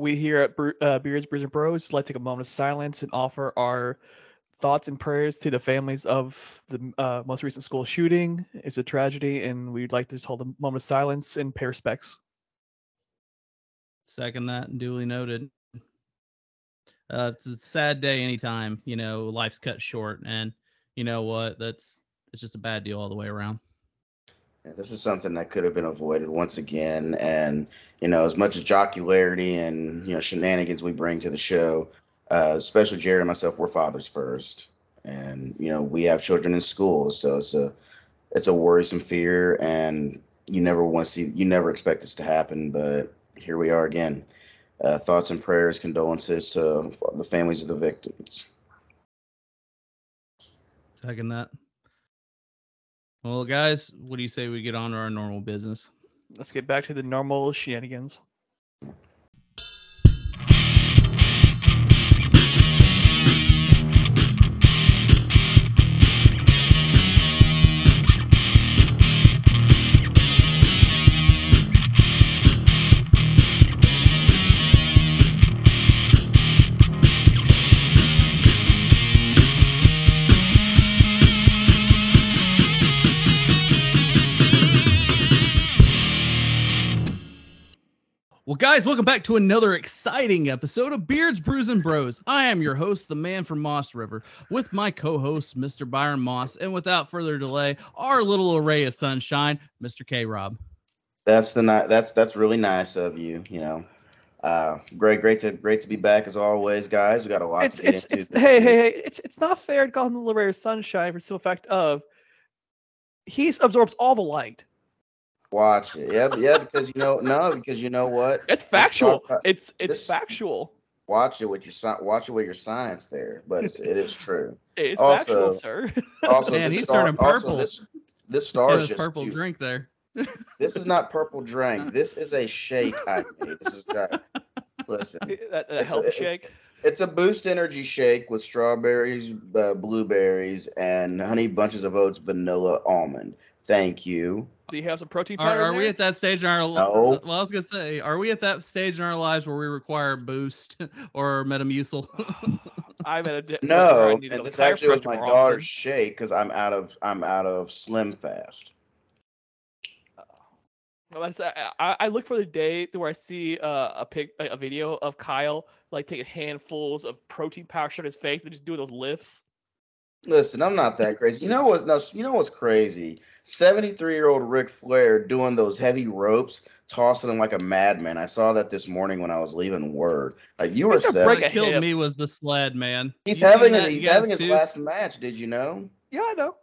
We here at uh, Beards, Brews, and Bros like to take a moment of silence and offer our thoughts and prayers to the families of the uh, most recent school shooting. It's a tragedy, and we'd like to just hold a moment of silence and pay respects. Second that duly noted. Uh, it's a sad day anytime, you know, life's cut short. And you know what? That's it's just a bad deal all the way around. This is something that could have been avoided once again. And, you know, as much as jocularity and, you know, shenanigans we bring to the show, uh, especially Jared and myself, we're fathers first. And, you know, we have children in school. So it's a, it's a worrisome fear. And you never want to see, you never expect this to happen. But here we are again. Uh, thoughts and prayers, condolences to the families of the victims. Second that. Well, guys, what do you say we get on to our normal business? Let's get back to the normal shenanigans. Guys, welcome back to another exciting episode of Beards, Brews, and Bros. I am your host, the man from Moss River, with my co-host, Mr. Byron Moss, and without further delay, our little array of sunshine, Mr. K. Rob. That's the ni- that's that's really nice of you. You know, uh, great, great to great to be back as always, guys. We got a lot It's to get it's into. it's hey week. hey hey. It's it's not fair to call him the of Sunshine for the simple fact of he absorbs all the light. Watch it, yeah, yeah, because you know, no, because you know what? It's factual. sci- It's it's this- factual. Watch it with your sci- watch it with your science there, but it's, it is true. It's Also- factual, sir. Also, Man, he's star- turning also, purple. this this Yeah, star is just purple cute. drink there. This is not purple drink. This is a shake I made. This is got. Listen, that, that It's a- health it- shake. It's a Boost Energy shake with strawberries, uh, blueberries, and honey bunches of oats, vanilla almond. Thank you. Do you have some protein Are, powder? in are we at that stage in our li- No. well, I was gonna say, are we at that stage in our lives where we require Boost or Metamucil? I'm at a di- No, I and this actually was my daughter's often. shake because I'm out of I'm out of Slim Fast. Well, I, I I look for the day where I see uh, a pic, a a video of Kyle like taking handfuls of protein powder shut his face and just doing those lifts. Listen, I'm not that crazy. You know what? No, you know what's crazy? 73 year old Ric Flair doing those heavy ropes, tossing them like a madman. I saw that this morning when I was leaving work. Like you were He's gonna seven. what killed hip. me was the sled, man. He's You having that, a, he's having his too? last match. Did you know? Yeah, I know.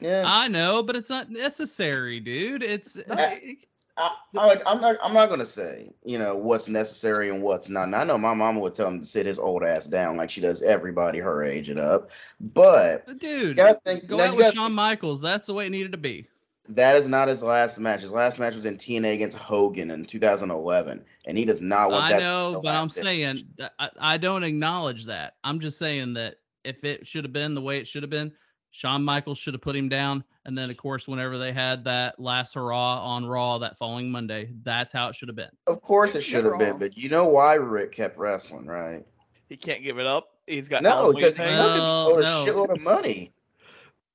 Yeah. I know, but it's not necessary, dude. It's No, I- it- I, I like I'm not I'm not gonna say you know what's necessary and what's not. And I know my mama would tell him to sit his old ass down like she does everybody her age and up. But dude. you think Go out with gotta Shawn Michaels. That's the way it needed to be. That is not his last match. His last match was in TNA against Hogan in 2011, and he does not want I that. to know, but I'm saying I, I don't acknowledge that. I'm just saying that if it should have been the way it should have been, Shawn Michaels should have put him down. And then, of course, whenever they had that last hurrah on Raw that following Monday, that's how it should have been. Of course, it should have been, but you know why Ric kept wrestling, right? he can't give it up. He's got No, because he pay. Well, owed a no. shitload of money.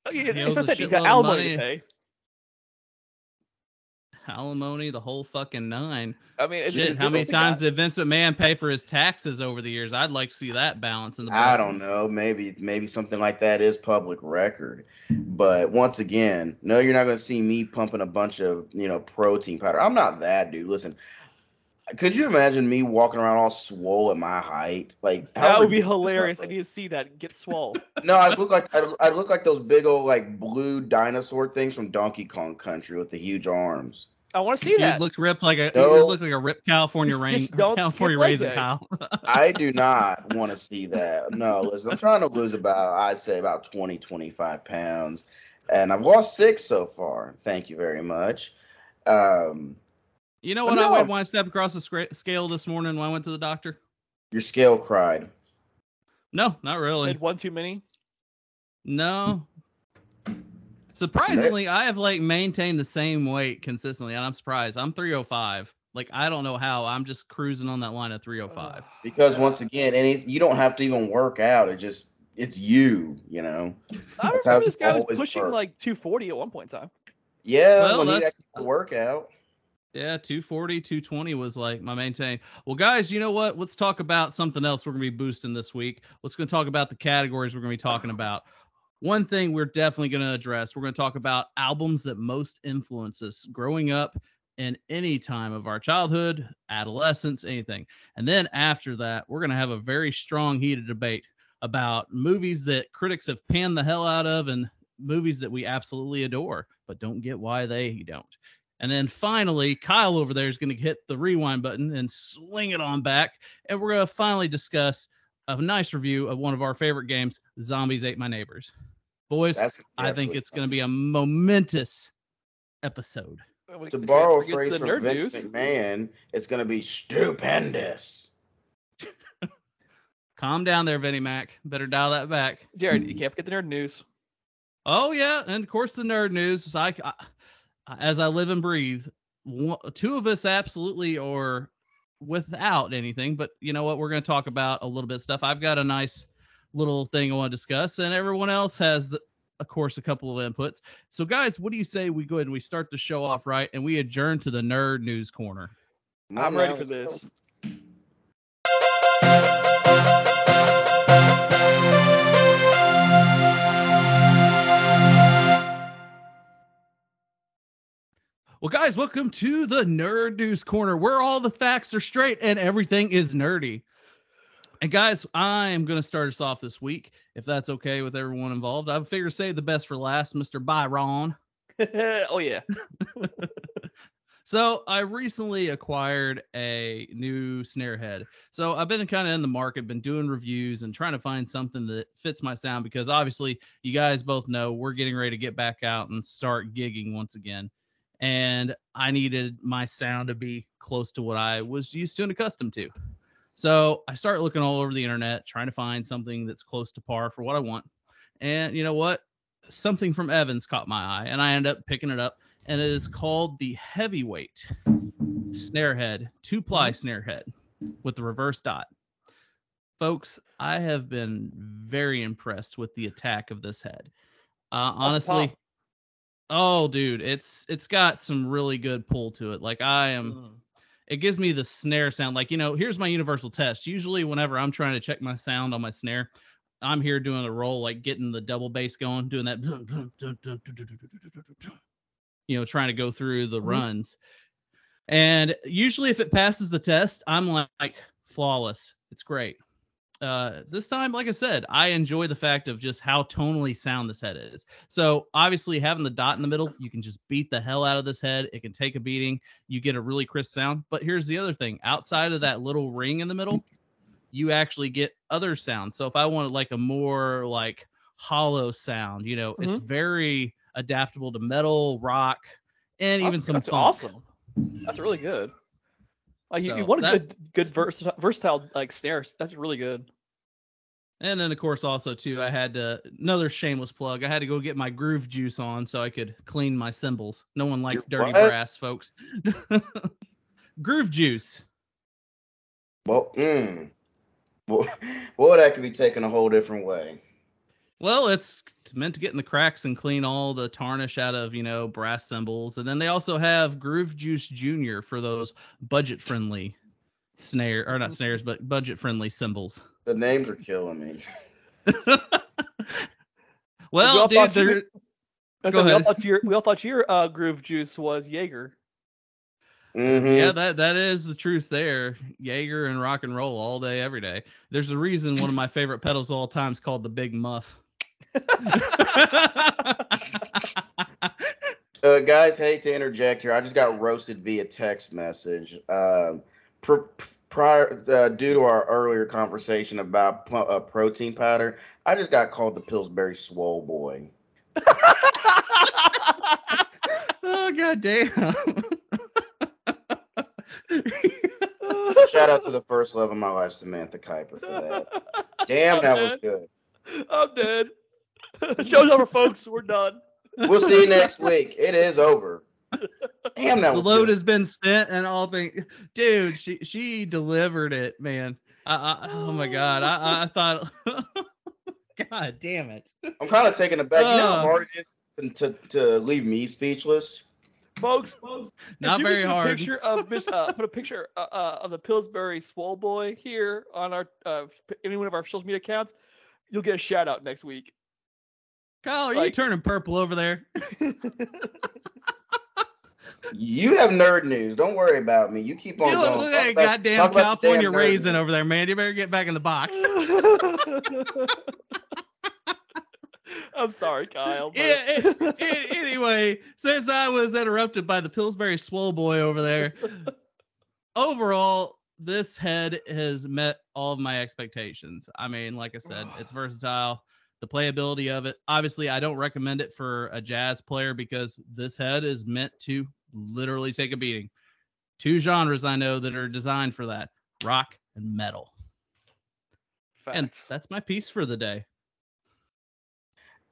Oh, he owes what I a said. He's got shitload of alimony money. To pay. Alimony, the whole fucking nine. I mean, it's- Shit, it's- how many it's guy- times did Vince McMahon pay for his taxes over the years? I'd like to see that balance in the. I don't know. Maybe maybe something like that is public record. But once again, no, you're not going to see me pumping a bunch of you know protein powder. I'm not that dude. Listen, could you imagine me walking around all swole at my height? Like how That would be hilarious. I need to see that get swole. No, I look like I, I look like those big old like blue dinosaur things from Donkey Kong Country with the huge arms. I want to see You that. looked ripped like a No. you look like a ripped California Just- rain just don't skip California leg raisin day. Kyle. I do not want to see that. No, listen, I'm trying to lose about I'd say about 20, 25 pounds, and I've lost six so far. Thank you very much. Um, You know But what I no. weighed when I stepped across the scale this morning when I went to the doctor? your scale cried. No, not really. Had one too many. No. Surprisingly, I have like maintained the same weight consistently, and I'm surprised. I'm 305. Like I don't know how. I'm just cruising on that line of 305. Because once again, any you don't have to even work out. It just it's you, you know. I remember this guy was pushing worked. like 240 at one point in time. Yeah, Well, when he that's- actually work out. Yeah, 240, 220 was like my maintain. Well, guys, you know what? Let's talk about something else we're going to be boosting this week. Let's going to talk about the categories we're going to be talking about. One thing we're definitely going to address, we're going to talk about albums that most influence us growing up in any time of our childhood, adolescence, anything. And then after that, we're going to have a very strong, heated debate about movies that critics have panned the hell out of and movies that we absolutely adore, but don't get why they don't. And then finally, Kyle over there is going to hit the rewind button and sling it on back. And we're going to finally discuss a nice review of one of our favorite games, Zombies Ate My Neighbors. Boys, That's I think it's going to be a momentous episode. We- to borrow a phrase the from nerd Vince news. McMahon. It's going to be stupendous. Calm down there, Vinnie Mac. Better dial that back. Jared, you hmm. can't forget the nerd news. Oh yeah, and of course the nerd news. is I, I as I live and breathe, one, two of us absolutely are without anything. But you know what? We're going to talk about a little bit of stuff. I've got a nice little thing I want to discuss, and everyone else has, of course, a couple of inputs. So, guys, what do you say we go ahead and we start the show off right, and we adjourn to the nerd news corner? I'm ready for this. Well, guys, welcome to the Nerd News Corner, where all the facts are straight and everything is nerdy. And guys, I am going to start us off this week, if that's okay with everyone involved. I figure save the best for last, Mr. Byron. oh yeah. So I recently acquired a new snare head. So I've been kind of in the market, been doing reviews and trying to find something that fits my sound because obviously you guys both know we're getting ready to get back out and start gigging once again. And I needed my sound to be close to what I was used to and accustomed to. So I start looking all over the internet, trying to find something that's close to par for what I want. And you know what? Something from Evans caught my eye, and I end up picking it up and it is called the heavyweight snare head, two ply snare head with the reverse dot. Folks, I have been very impressed with the attack of this head. Uh, honestly? Oh, dude, it's it's got some really good pull to it. Like I am, Mm. it gives me the snare sound. Like you know, here's my universal test. Usually, whenever I'm trying to check my sound on my snare, I'm here doing a roll, like getting the double bass going, doing that, you know, trying to go through the Mhm. runs. And usually, if it passes the test, I'm like flawless. It's great. Uh, this time, like I said, I enjoy the fact of just how tonally sound this head is. So obviously, having the dot in the middle, you can just beat the hell out of this head. It can take a beating. You get a really crisp sound. But here's the other thing: outside of that little ring in the middle, you actually get other sounds. So if I wanted like a more like hollow sound, you know, it's very adaptable to metal, rock, and even That's- some That's funk. awesome. That's really good. Like you, you So want a that- good, good versatile, versatile like snares. That's really good. And then of course also too, I had to another shameless plug. I had to go get my groove juice on so I could clean my cymbals. No one likes Your dirty what? brass, folks. groove juice. Well, mm, well, boy, that could be taken a whole different way. Well, it's meant to get in the cracks and clean all the tarnish out of, you know, brass cymbals. And then they also have Groove Juice Junior for those budget friendly snare or not snares, but budget friendly cymbals. The names are killing me. well, all dude, thought they're, were- Go said, we, all ahead. thought your, we all thought your uh, groove juice was Jaeger. Mhm. yeah, that that is the truth there. Jaeger and rock and roll all day, every day. There's a reason one of my favorite pedals of all time is called the Big Muff. Uh, guys, hate to interject here. I just got roasted via text message. Um, pr- prior, uh, due to our earlier conversation about pu- uh, protein powder, I just got called the Pillsbury Swole Boy. oh god damn. Shout out to the first love of my life, Samantha Kuiper, for that. Damn, that was good. I'm dead. Show's over, folks. We're done. We'll see you next week. It is over. Damn, that was. the load good. has been spent and all things. Dude, she she delivered it, man. I, I, oh my god, I I thought. god damn it. I'm kind of taken aback. You know how Uh. hard it is to, to leave me speechless. folks, folks. Not you very put a hard. Picture of Miss- uh, put a picture uh, uh, of the Pillsbury Swole Boy here on our uh, any one of our social media accounts. You'll get a shout out next week. Kyle, are you turning purple over there? You have nerd news. Don't worry about me. You keep on You going. look, look Talk at that goddamn about California damn raisin news. over there, man. You better get back in the box. I'm sorry, Kyle. but- Yeah, A- anyway, since I was interrupted by the Pillsbury Swole Boy over there, overall, this head has met all of my expectations. I mean, like I said, it's versatile. The playability of it. Obviously, I don't recommend it for a jazz player because this head is meant to literally take a beating. Two genres I know that are designed for that rock and metal. And that's my piece for the day.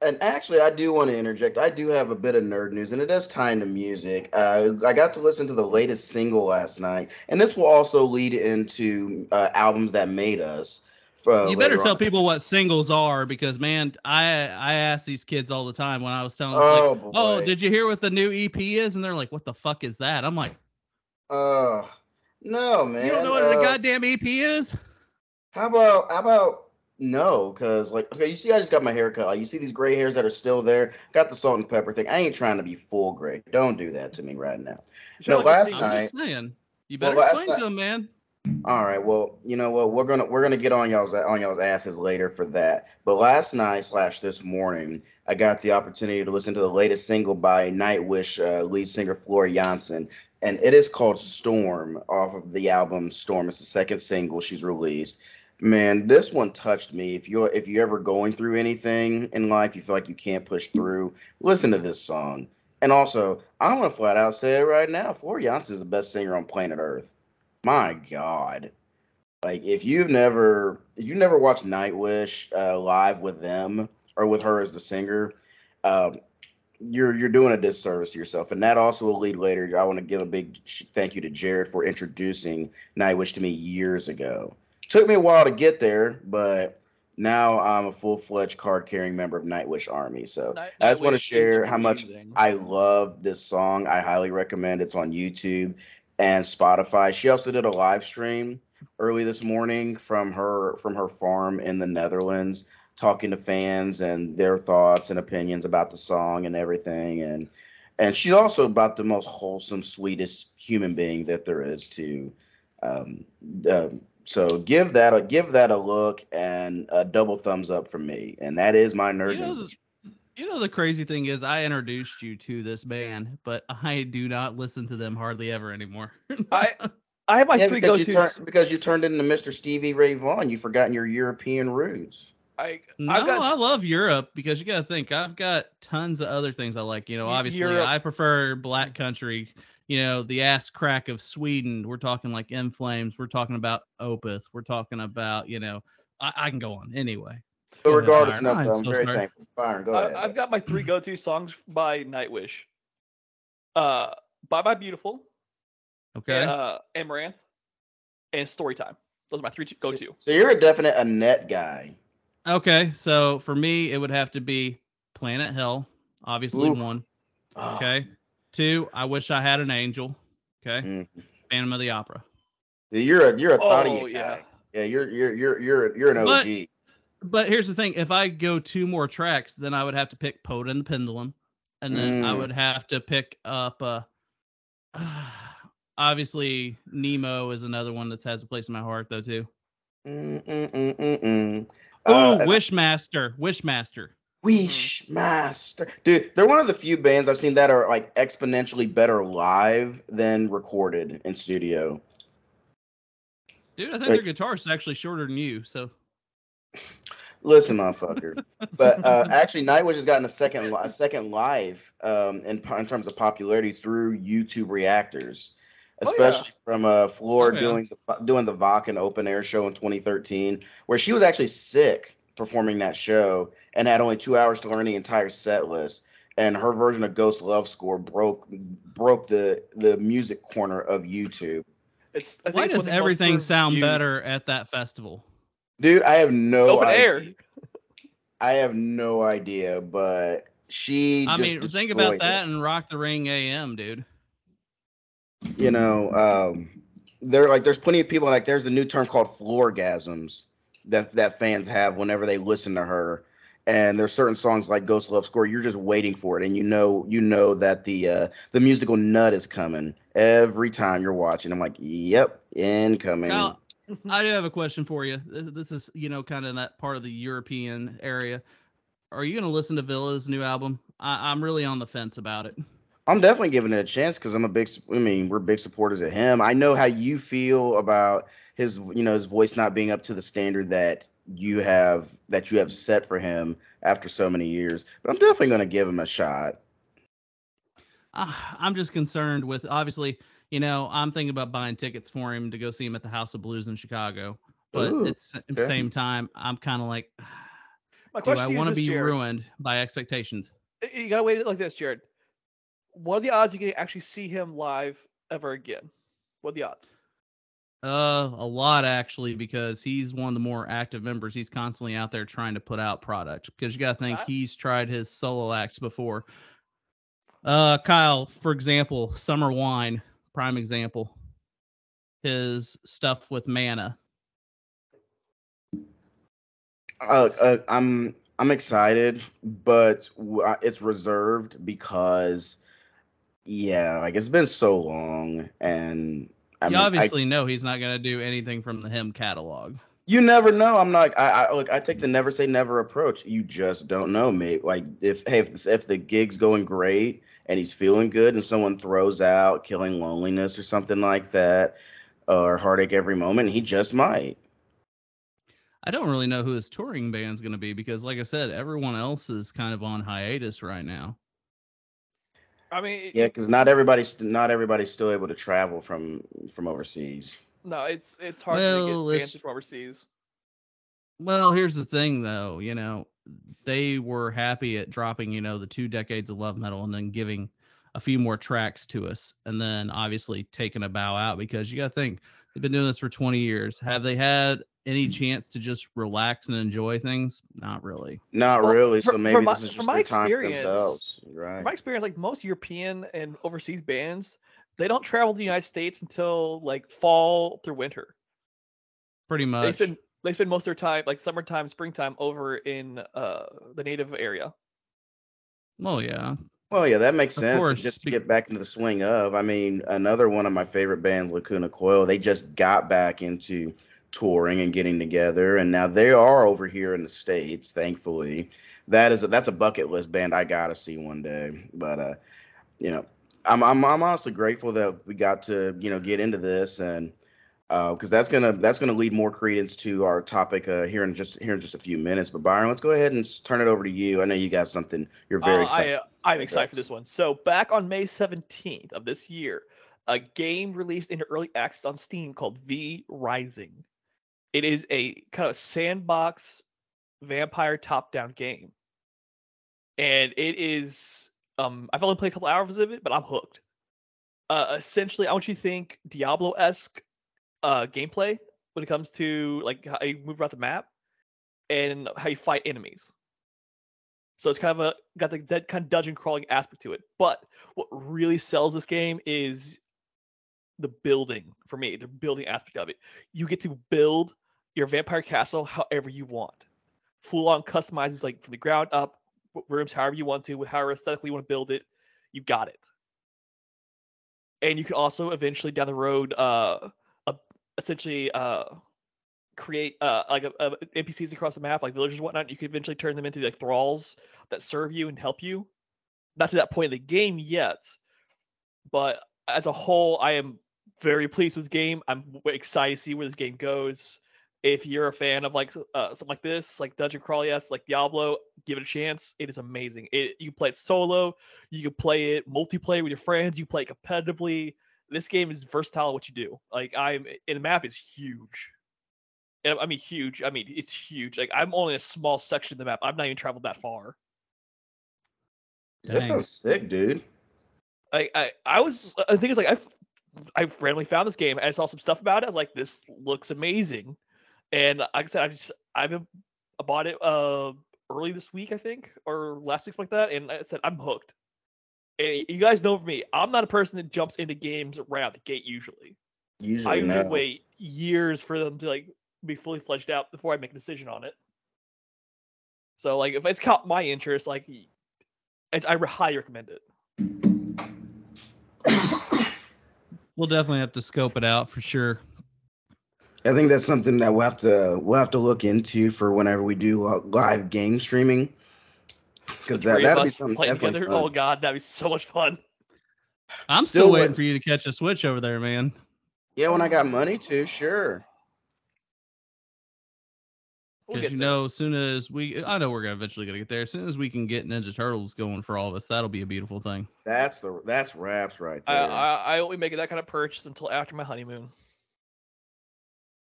And actually, I do want to interject. I do have a bit of nerd news, and it does tie into music. Uh, I got to listen to the latest single last night, and this will also lead into uh, albums that made us. Uh, you better tell on. people what singles are because man, I I ask these kids all the time when I was telling them, Oh, like, oh, did you hear what the new EP is? And they're like, what the fuck is that? I'm like, Uh, no, man. you don't know what uh, a goddamn EP is? How about how about no? Because like okay, you see, I just got my hair cut. Like you see these gray hairs that are still there. Got the salt and pepper thing. I ain't trying to be full gray. Don't do that to me right now. Sound no, like last singing- I'm night- just saying. You better last explain night- to them, man. All right. Well, you know what? We're gonna we're gonna get on y'all's on y'all's asses later for that. But last night slash this morning, I got the opportunity to listen to the latest single by Nightwish uh, lead singer Floor Jansen, and it is called Storm off of the album Storm. It's the second single she's released. Man, this one touched me. If you're if you're ever going through anything in life, you feel like you can't push through, listen to this song. And also, I'm gonna flat out say it right now: Floor Jansen is the best singer on planet Earth. My God. Like if you've never if you never watched Nightwish uh, live with them or with her as the singer, um, you're you're doing a disservice to yourself. And that also will lead later. I want to give a big thank you to Jared for introducing Nightwish to me years ago. Took me a while to get there, but now I'm a full fledged card carrying member of Nightwish Army. So Night- I just want to share how much. I love this song. I highly recommend. It's on YouTube and Spotify. She also did a live stream early this morning from her from her farm in the Netherlands, talking to fans and their thoughts and opinions about the song and everything. And and she's also about the most wholesome, sweetest human being that there is to. Um, um, so give that a give that a look and a double thumbs up from me. And that is my nerd. You know. You know the crazy thing is I introduced you to this band, but I do not listen to them hardly ever anymore. I I have my Yeah, three go you, tos. because you turned into Mr. Stevie Ray Vaughan. You've forgotten your European roots. I No, I've got I love Europe because you got to think I've got tons of other things I like. You know, obviously Europe- I prefer Black Country. You know, the ass crack of Sweden. We're talking like In Flames. We're talking about Opeth. We're talking about you know. I, I can go on anyway. But regardless, Byron. enough, I'm I'm so very sorry. thankful. Byron, go ahead. I, I've got my three go to songs by Nightwish. Uh, Bye Bye Beautiful, Okay. uh, Amaranth, and Storytime. Those are my three go to. So you're a definite Annette guy. Okay. So for me, it would have to be Planet Hell. Obviously Oof. one. Oh, Okay. Two. I wish I had an angel. Okay. mm. Phantom of the Opera. You're a you're a Oh Thoughty guy. yeah. Yeah, you're you're you're you're you're an OG. But here's the thing: if I go two more tracks, then I would have to pick Poet and the Pendulum, and then I Mm. would have to pick up. Uh, obviously, Nemo is another one that has a place in my heart, though too. Mm, mm. Oh, Uh, Wishmaster, Wishmaster. Wishmaster, dude, they're one of the few bands I've seen that are like exponentially better live than recorded in studio. Dude, I think Like- their is actually shorter than you. So Listen, motherfucker. but uh, actually, Nightwish has gotten a second a second live um, in in terms of popularity through YouTube reactors, Oh, yeah. especially from uh, Floor Oh, yeah. doing the doing the Wacken open air show in 2013, where she was actually sick performing that show and had only two hours to learn the entire set list. and her version of Ghost Love Score broke broke the the music corner of YouTube. It's Why it's does of the most everything sound reviewed- better at that festival? Dude, I have no It's open idea. air. I have no idea, but she. I just mean, think about destroyed that and Rock the Ring AM, dude. You know, um, there like there's plenty of people like there's the new term called floorgasms that that fans have whenever they listen to her. And there's certain songs like Ghost Love Score, you're just waiting for it, and you know you know that the uh, the musical nut is coming every time you're watching. I'm like, yep, incoming. Kyle, I do have a question for you. This, this is, you know, kind of that part of the European area. Are you going to listen to Ville's new album? I, I'm really on the fence about it. I'm definitely giving it a chance because I'm a big. I mean, we're big supporters of him. I know how you feel about his, you know, his voice not being up to the standard that you have that you have set for him after so many years. But I'm definitely going to give him a shot. Uh, I'm just concerned with obviously, you know, I'm thinking about buying tickets for him to go see him at the House of Blues in Chicago. But Ooh, it's at the okay. same time, I'm kind of like, My do I want to be Jared. ruined by expectations? You gotta wait it like this, Jared. What are the odds you can actually see him live ever again? What are the odds? Uh, a lot actually, because he's one of the more active members. He's constantly out there trying to put out product. Because you got to think I- he's tried his solo acts before. Uh, Kyle, for example, Summer Wine, prime example. His stuff with Mana. Uh, uh, I'm I'm excited, but it's reserved because, yeah, like it's been so long, and I you mean, I- obviously know he's not going to do anything from the HIM catalog. You never know. I'm not. I, I look. I take the never say never approach. You just don't know, mate. Like if hey, if, if the gig's going great and he's feeling good, and someone throws out "Killing Loneliness" or something like that, or "Heartache Every Moment," he just might. I don't really know who his touring band's going to be because, like I said, everyone else is kind of on hiatus right now. I mean, Yeah, because not everybody's not everybody's still able to travel from from overseas. no, it's it's hard Well, to get it's- bands from overseas. Well, here's the thing, though. You know, they were happy at dropping, you know, the two decades of love metal and then giving a few more tracks to us, and then obviously taking a bow out because you got to think they've been doing this for 20 years. Have they had any mm. chance to just relax and enjoy things? Not really. Not Well, really. for- so for maybe my- this is just my their time for experience- themselves, From right? my experience, like most European and overseas bands, they don't travel to the United States until like fall through winter. Pretty much. They much. spend they spend most of their time, like summertime, springtime, over in uh the native area. well, yeah. Well, yeah, that makes Of sense. and course, Just to be- get back into the swing of, I mean, another one of my favorite bands, Lacuna Coil, they just got back into touring and getting together, and now they are over here in the states. Thankfully, that is a, that's a bucket list band I gotta see one day. But uh, you know, I'm I'm I'm honestly grateful that we got to you know get into this and because that's gonna that's gonna lead more credence to our topic uh, here in just here in just a few minutes. But Byron, let's go ahead and turn it over to you. I know you got something you're very Uh, excited. I, uh, I'm excited for this one. So back on May 17th of this year, a game released into early access on Steam called V Rising. It is a kind of sandbox vampire top-down game, and it is. Um, I've only played a couple hours of it, but I'm hooked. Uh, essentially, I want you to think Diablo-esque uh, gameplay when it comes to like how you move around the map and how you fight enemies. So it's kind of a got the that kind of dungeon crawling aspect to it. But what really sells this game is the building for me, the building aspect of it. You get to build your vampire castle however you want. Full on customized like from the ground up, rooms however you want to, with however aesthetically you want to build it. You got it. And you can also eventually down the road uh essentially uh create uh like a, a NPCs across the map, like villagers whatnot. You can eventually turn them into like thralls that serve you and help you. Not to that point in the game yet, but as a whole, I am very pleased with this game. I'm excited to see where this game goes. If you're a fan of like uh, something like this, like Dungeon Crawl, yes, like Diablo, give it a chance. It is amazing. It, you can play it solo, you can play it multiplayer with your friends, you play it competitively. This game is versatile. at What you do, like I'm, and the map is huge. And I mean huge. I mean it's huge. Like I'm only a small section of the map. I've not even traveled that far. That sounds sick, dude. I I, I was I think it's like I I randomly found this game. I saw some stuff about it. I was like, this looks amazing, and like I said, I just I've been- I bought it uh early this week, I think, or last week, something like that. And I said I'm hooked. And you guys know for me, I'm not a person that jumps into games right out the gate. Usually, I Usually, usually no. wait years for them to like be fully fledged out before I make a decision on it. So like, if it's caught my interest, like, it's, I highly recommend it. We'll definitely have to scope it out for sure. I think that's something that we'll have to we'll have to look into for whenever we do live game streaming. Because that three of that'd be something playing together. fun. Oh god, that'd be so much fun. I'm Still still, waiting waiting. for you to catch a switch over there, man. Yeah, when I got money too, sure. We'll Because get you know, as soon as we, I know we're gonna eventually gonna get there. As soon as we can get Ninja Turtles going for all of us, that'll be a beautiful thing. That's the that's wraps right there. I I won't be making that kind of purchase until after my honeymoon.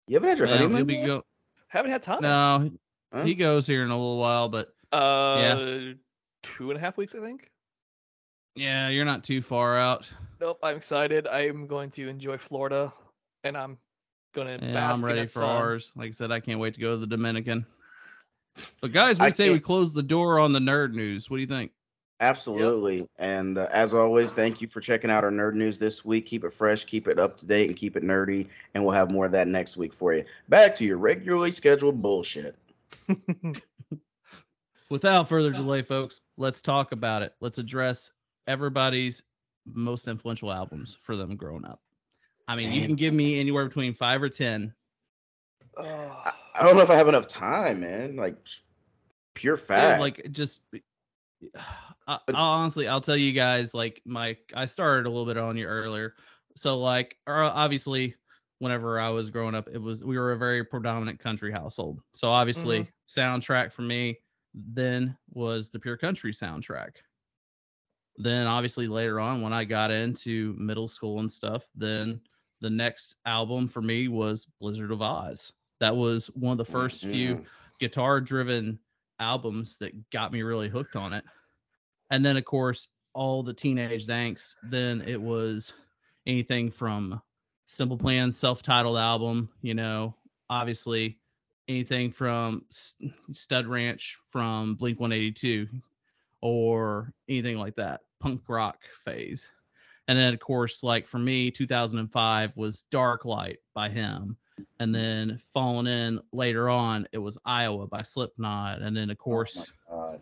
you haven't had your Yeah, honeymoon? be yet? go- Haven't had time. no, Huh? he goes here in a little while, but Uh, two and a half weeks, I think. yeah, you're not too far out. Nope, I'm excited. I'm going to enjoy Florida, and I'm gonna Yeah, bask I'm ready that for sun. ours. Like I said, I can't wait to go to the Dominican. But guys, we I say we can't- close the door on the nerd news. What do you think? Absolutely. And uh, as always, thank you for checking out our nerd news this week. Keep it fresh, keep it up to date, and keep it nerdy. And we'll have more of that next week for you. Back to your regularly scheduled bullshit. Without further delay, folks, let's talk about it. Let's address everybody's most influential albums for them growing up. I mean, you can give me anywhere between five or ten. Ugh. I, I don't know if I have enough time, man. Like pure Yeah, fact. like just I, But- I'll honestly i'll tell you guys like my i started a little bit on you earlier so like uh, obviously whenever i was growing up it was we were a very predominant country household so obviously soundtrack for me then was the pure country soundtrack then obviously later on when i got into middle school and stuff then the next album for me was blizzard of oz that was one of the first few Mhm. guitar driven albums that got me really hooked on it. And then of course all the teenage angst, then it was anything from Simple Plan self-titled album, you know, obviously anything from Stud Ranch from Blink 182 or anything like that, punk rock phase. And then of course like for me 2005 was Dark Light by HIM. And then falling in later on it was iowa by slipknot. And then of oh course Oh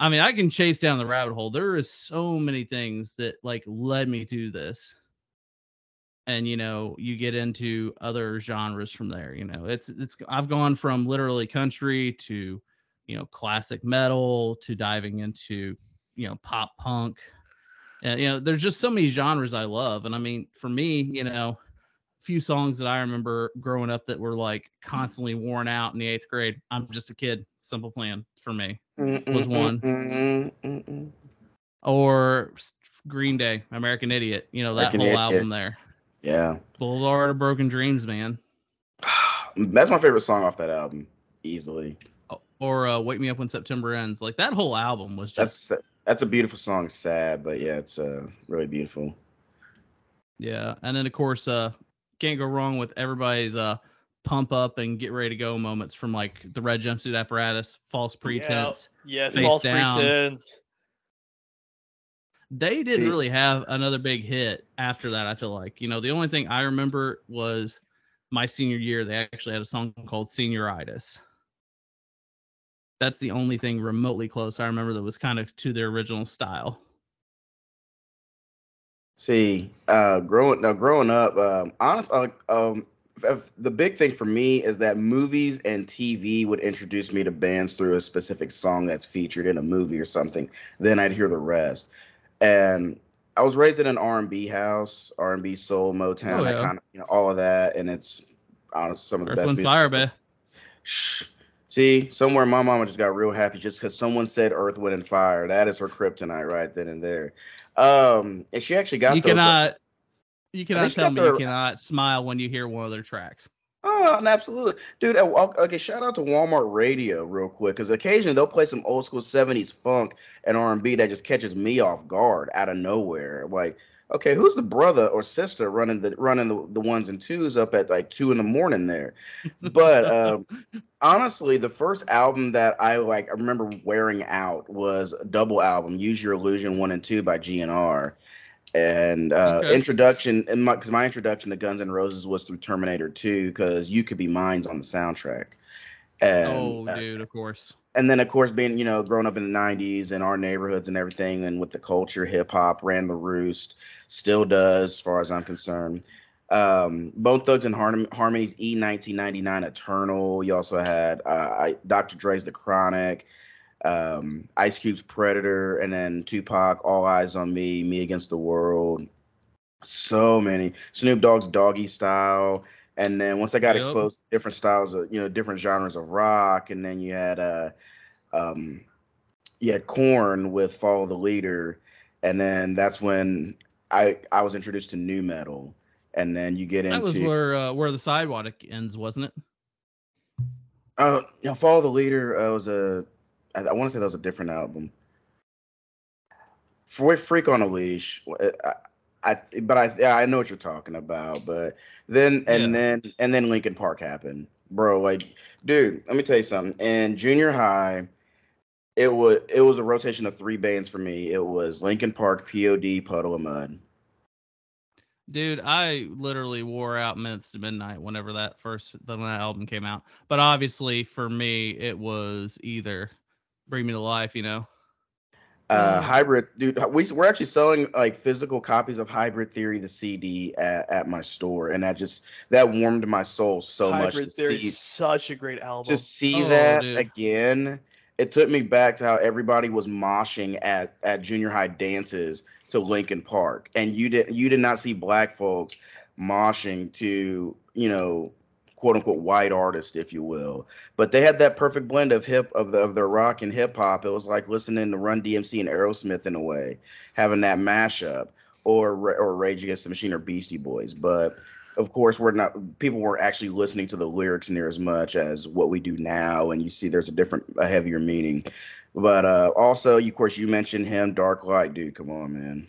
i mean i can chase down the rabbit hole. There is so many things that like led me to this and you know you get into other genres from there you know it's it's i've gone from literally country to you know classic metal to diving into you know pop punk and you know there's just so many genres i love and i mean for me you know few songs that I remember growing up that were like constantly worn out in the eighth grade. I'm just a kid. Simple plan for me. was one. Mm, mm, mm, mm. Or Green Day, American Idiot. You know that American whole Idiot. album there. Yeah. Boulevard of Broken Dreams, man. That's my favorite song off that album, easily. Or uh, Wake Me Up When September Ends. Like that whole album was just That's that's a beautiful song. Sad, but yeah, it's uh really beautiful. yeah. And then of course, uh, can't go wrong with everybody's uh pump up and get ready to go moments from like the red jumpsuit apparatus, false pretense. Yes, false down. pretense. They didn't See- really have another big hit after that. I feel like you know the only thing I remember was my senior year. They actually had a song called "Senioritis." That's the only thing remotely close I remember that was kind of to their original style. See, uh, growing now, growing up, um, honest, uh, um, the big thing for me is that movies and TV would introduce me to bands through a specific song that's featured in a movie or something. Then I'd hear the rest, and I was raised in an R and B house, R and B, soul, Motown, Oh, yeah. kind of, you know, all of that, and it's honestly some of the Earth, best. Wind, Fire, babe. Shh. See, somewhere my mama just got real happy just because someone said Earth, Wind, and Fire. That is her kryptonite right then and there. Um, and she actually got You those. cannot, you cannot tell me you cannot smile when you hear one of their tracks. Oh, absolutely, dude. Okay, shout out to Walmart Radio real quick, because occasionally they'll play some old school '70s funk and R&B that just catches me off guard out of nowhere. Like, okay, who's the brother or sister running the running the, the ones and twos up at like two in the morning there? But um, honestly, the first album that I like, I remember wearing out was a double album, "Use Your Illusion" one and two by GNR and uh Okay. introduction and my because my introduction to Guns N' Roses was through Terminator 2 because you could be mine's on the soundtrack. And oh, uh, dude, of course. and then of course being, you know, growing up in the 90s and our neighborhoods and everything and with the culture, hip hop ran the roost, still does as far as I'm concerned. Um Bone Thugs and Harm- Harmonies E 1999 Eternal. You also had uh I, Dr. Dre's The Chronic um, Ice Cube's Predator, and then Tupac, All Eyes on Me, Me Against the World. So many. Snoop Dogg's Doggy Style. And then once I got Yep. exposed to different styles of, you know, different genres of rock, and then you had uh um you had Korn with Follow the Leader, and then that's when I I was introduced to nu metal. And then you get That into that was where uh, where the sidewalk ends, wasn't it? Uh, you know, Follow the Leader uh, was a, I, I want to say that was a different album. For Freak on a Leash, uh, I, I but I yeah, I know what you're talking about. But then and Yeah. then and then Linkin Park happened, bro. Like, dude, let me tell you something. In junior high, it was it was a rotation of three bands for me. It was Linkin Park, POD, Puddle of Mudd. Dude, I literally wore out minutes to midnight whenever that first when that album came out. But obviously, for me, it was either Bring Me to Life, you know. Uh, Mm. hybrid, dude. We we're actually selling like physical copies of Hybrid Theory, the CD, at, at my store, and that just that warmed my soul so much Hybrid to Theory see is such a great album. to see Oh, that dude. again. It took me back to how everybody was moshing at at junior high dances to Linkin Park, and you did you did not see black folks moshing to you know quote unquote white artist, if you will. But they had that perfect blend of hip of the of their rock and hip hop. It was like listening to Run DMC and Aerosmith in a way, having that mashup, or or Rage Against the Machine or Beastie Boys. But of course, we're not people weren't actually listening to the lyrics near as much as what we do now, and you see there's a different, a heavier meaning. But uh, also, you, of course, you mentioned him, Dark Light, dude. Come on, man.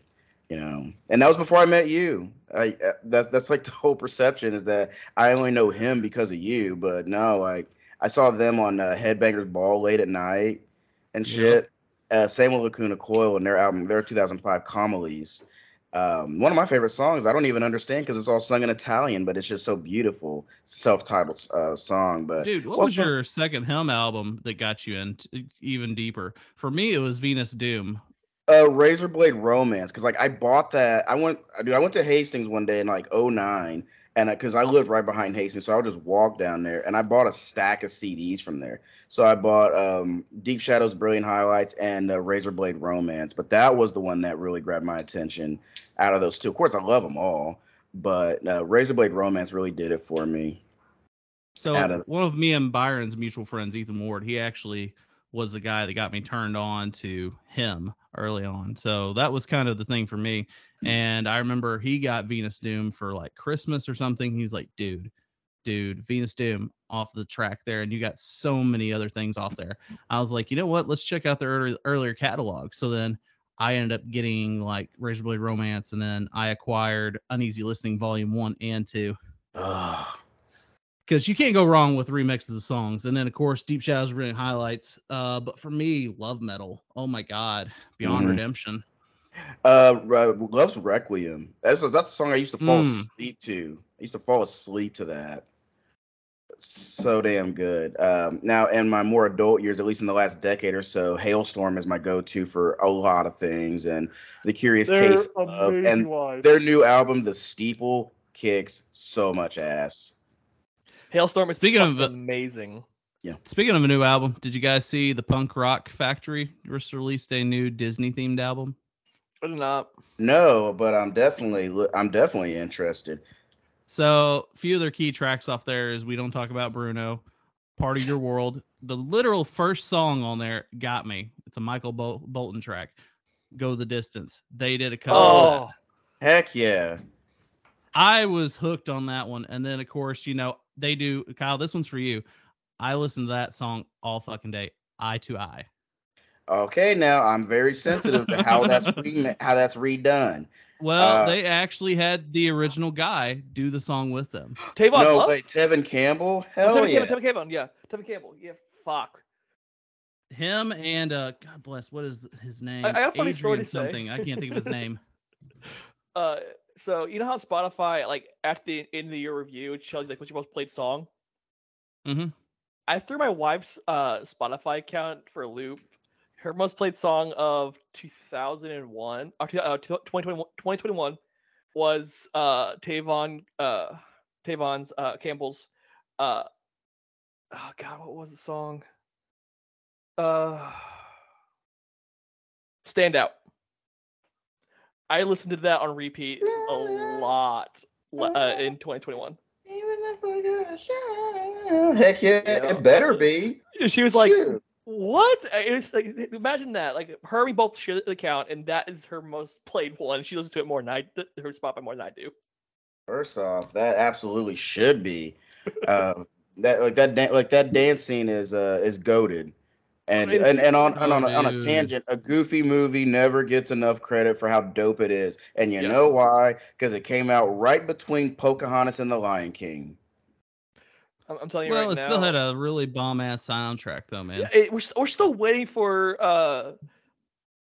You know, and that was before I met you. I uh, that that's like the whole perception is that I only know him because of you, but no, like I saw them on uh, Headbangers Ball late at night and Yep. shit. Uh, same with Lacuna Coil and their album, their 2005 Comalies. Um, one of my favorite songs. I don't even understand because it's all sung in Italian, but it's just so beautiful. Self-titled uh, song, but Dude, what well, was your second HIM album that got you in t- even deeper? For me, it was Venus Doom. Uh Razorblade Romance because like I bought that. I went, dude. I went to Hastings one day in like 09 and because I lived right behind Hastings, so I would just walk down there and I bought a stack of CDs from there. So I bought um Deep Shadows, Brilliant Highlights, and uh, Razorblade Romance. But that was the one that really grabbed my attention out of those two. Of course, I love them all, but uh, Razorblade Romance really did it for me. So of- one of me and Byron's mutual friends, Ethan Ward, he actually was the guy that got me turned on to him early on. So that was kind of the thing for me. Hmm. And I remember he got Venus Doom for like Christmas or something. He's like, dude, dude, Venus Doom off the track there, and you got so many other things off there. I was like, you know what? Let's check out their early, earlier catalog. So then I ended up getting like Razorblade Romance, and then I acquired Uneasy Listening Volume One and Two Ugh. Because you can't go wrong with remixes of songs. And then of course Deep Shadows brilliant highlights. Uh, but for me, love metal. Oh my god, Beyond Mhm. Redemption. Uh, Re- Love's Requiem. That's a, that's a song I used to fall Mm. asleep to. I used to fall asleep to that. So damn good. Um, now, in my more adult years, at least in the last decade or so, Halestorm is my go-to for a lot of things. And the Curious They're Case of amazing and live. their new album, The Steeple, kicks so much ass. Halestorm is Speaking of- uh, fucking amazing. Speaking of a new album, did you guys see the Punk Rock Factory just released a new Disney themed album? I did not. No, but I'm definitely I'm definitely interested. So a few of their key tracks off there is We Don't Talk About Bruno, Part of Your World. The literal first song on there got me. It's a Michael Bol- Bolton track. Go the distance. They did a cover. of oh. that. Oh, Heck yeah. I was hooked on that one. And then, of course, you know, they do. Kyle, this one's for you. I listen to that song all fucking day, eye to eye. Okay, now I'm very sensitive to how that's re- how that's redone. Well, Uh, they actually had the original guy do the song with them. Tavon no, Love? wait, Tevin Campbell? Oh, Hell Tevin yeah. Campbell, Tevin Campbell, yeah. Tevin Campbell. Yeah, fuck. Him and uh, God bless, what is his name? I got a funny story Adrian to say. something. I can't think of his name. Uh, so you know how Spotify, like at the end of the year review, it shows like what's your most played song. Mhm. I threw my wife's uh Spotify account for a loop. Her most played song of 2001 or uh, 2021, 2021 was uh Tevin uh Tevin's uh Campbell's uh oh god what was the song uh Stand Out. I listened to that on repeat a lot uh, in 2021. Heck yeah, Yeah. it better be. She was like, Shoot. "What?" Uh, It's like imagine that. Like her, and me both share the account, and that is her most played one. She listens to it more than I, th- her Spotify more than I do. First off, that absolutely should be. Uh, that like that dan- like that dance scene is uh is goaded. And, and and on and on, a, Oh, on a tangent, a goofy movie never gets enough credit for how dope it is. And you Yes. know why? Because it came out right between Pocahontas and The Lion King. I'm, I'm telling you Well, right it now. still had a really bomb ass soundtrack though, man. Yeah, it- we're, st- we're still waiting for uh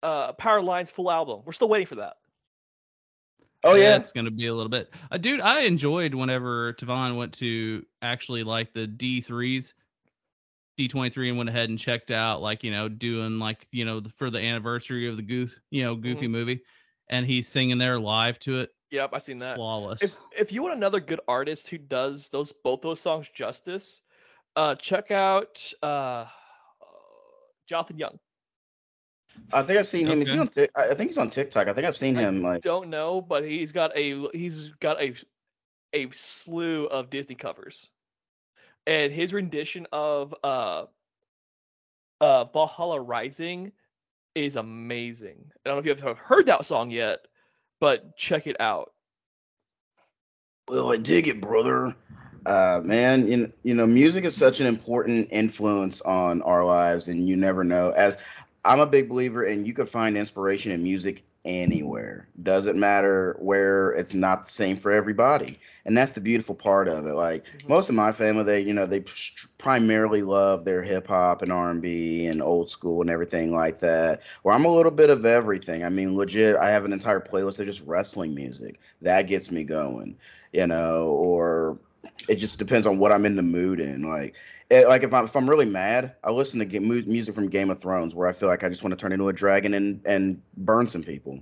uh Powerline's full album. We're still waiting for that. Oh yeah, it's gonna be a little bit. Uh, dude, I enjoyed whenever Tevin went to actually like the D threes, D twenty three, and went ahead and checked out like you know doing like you know the, for the anniversary of the goof you know Goofy Mm-hmm. movie, and he's singing there live to it, Yep, I seen that. flawless. If if you want another good artist who does those both those songs justice, uh check out uh Jonathan Young. I think I've seen him. Is he on? Tik- I I think he's on TikTok. I think I've seen I him. Like, Don't know, but he's got a he's got a a slew of Disney covers. And his rendition of uh uh Valhalla Rising is amazing. I don't know if you have heard that song yet, but check it out. Well, I dig it, brother. Uh, man, you, you know, music is such an important influence on our lives, and you never know. As I'm a big believer, and you could find inspiration in music anywhere. Doesn't matter where it's not the same for everybody, and that's the beautiful part of it. Like Mhm. most of my family, they you know they primarily love their hip hop and R and B and old school and everything like that. Where I'm a little bit of everything. I mean, legit, I have an entire playlist of just wrestling music that gets me going you know, or it just depends on what I'm in the mood in. Like, it, like if I'm if I'm really mad, I listen to music from Game of Thrones, where I feel like I just want to turn into a dragon and and burn some people.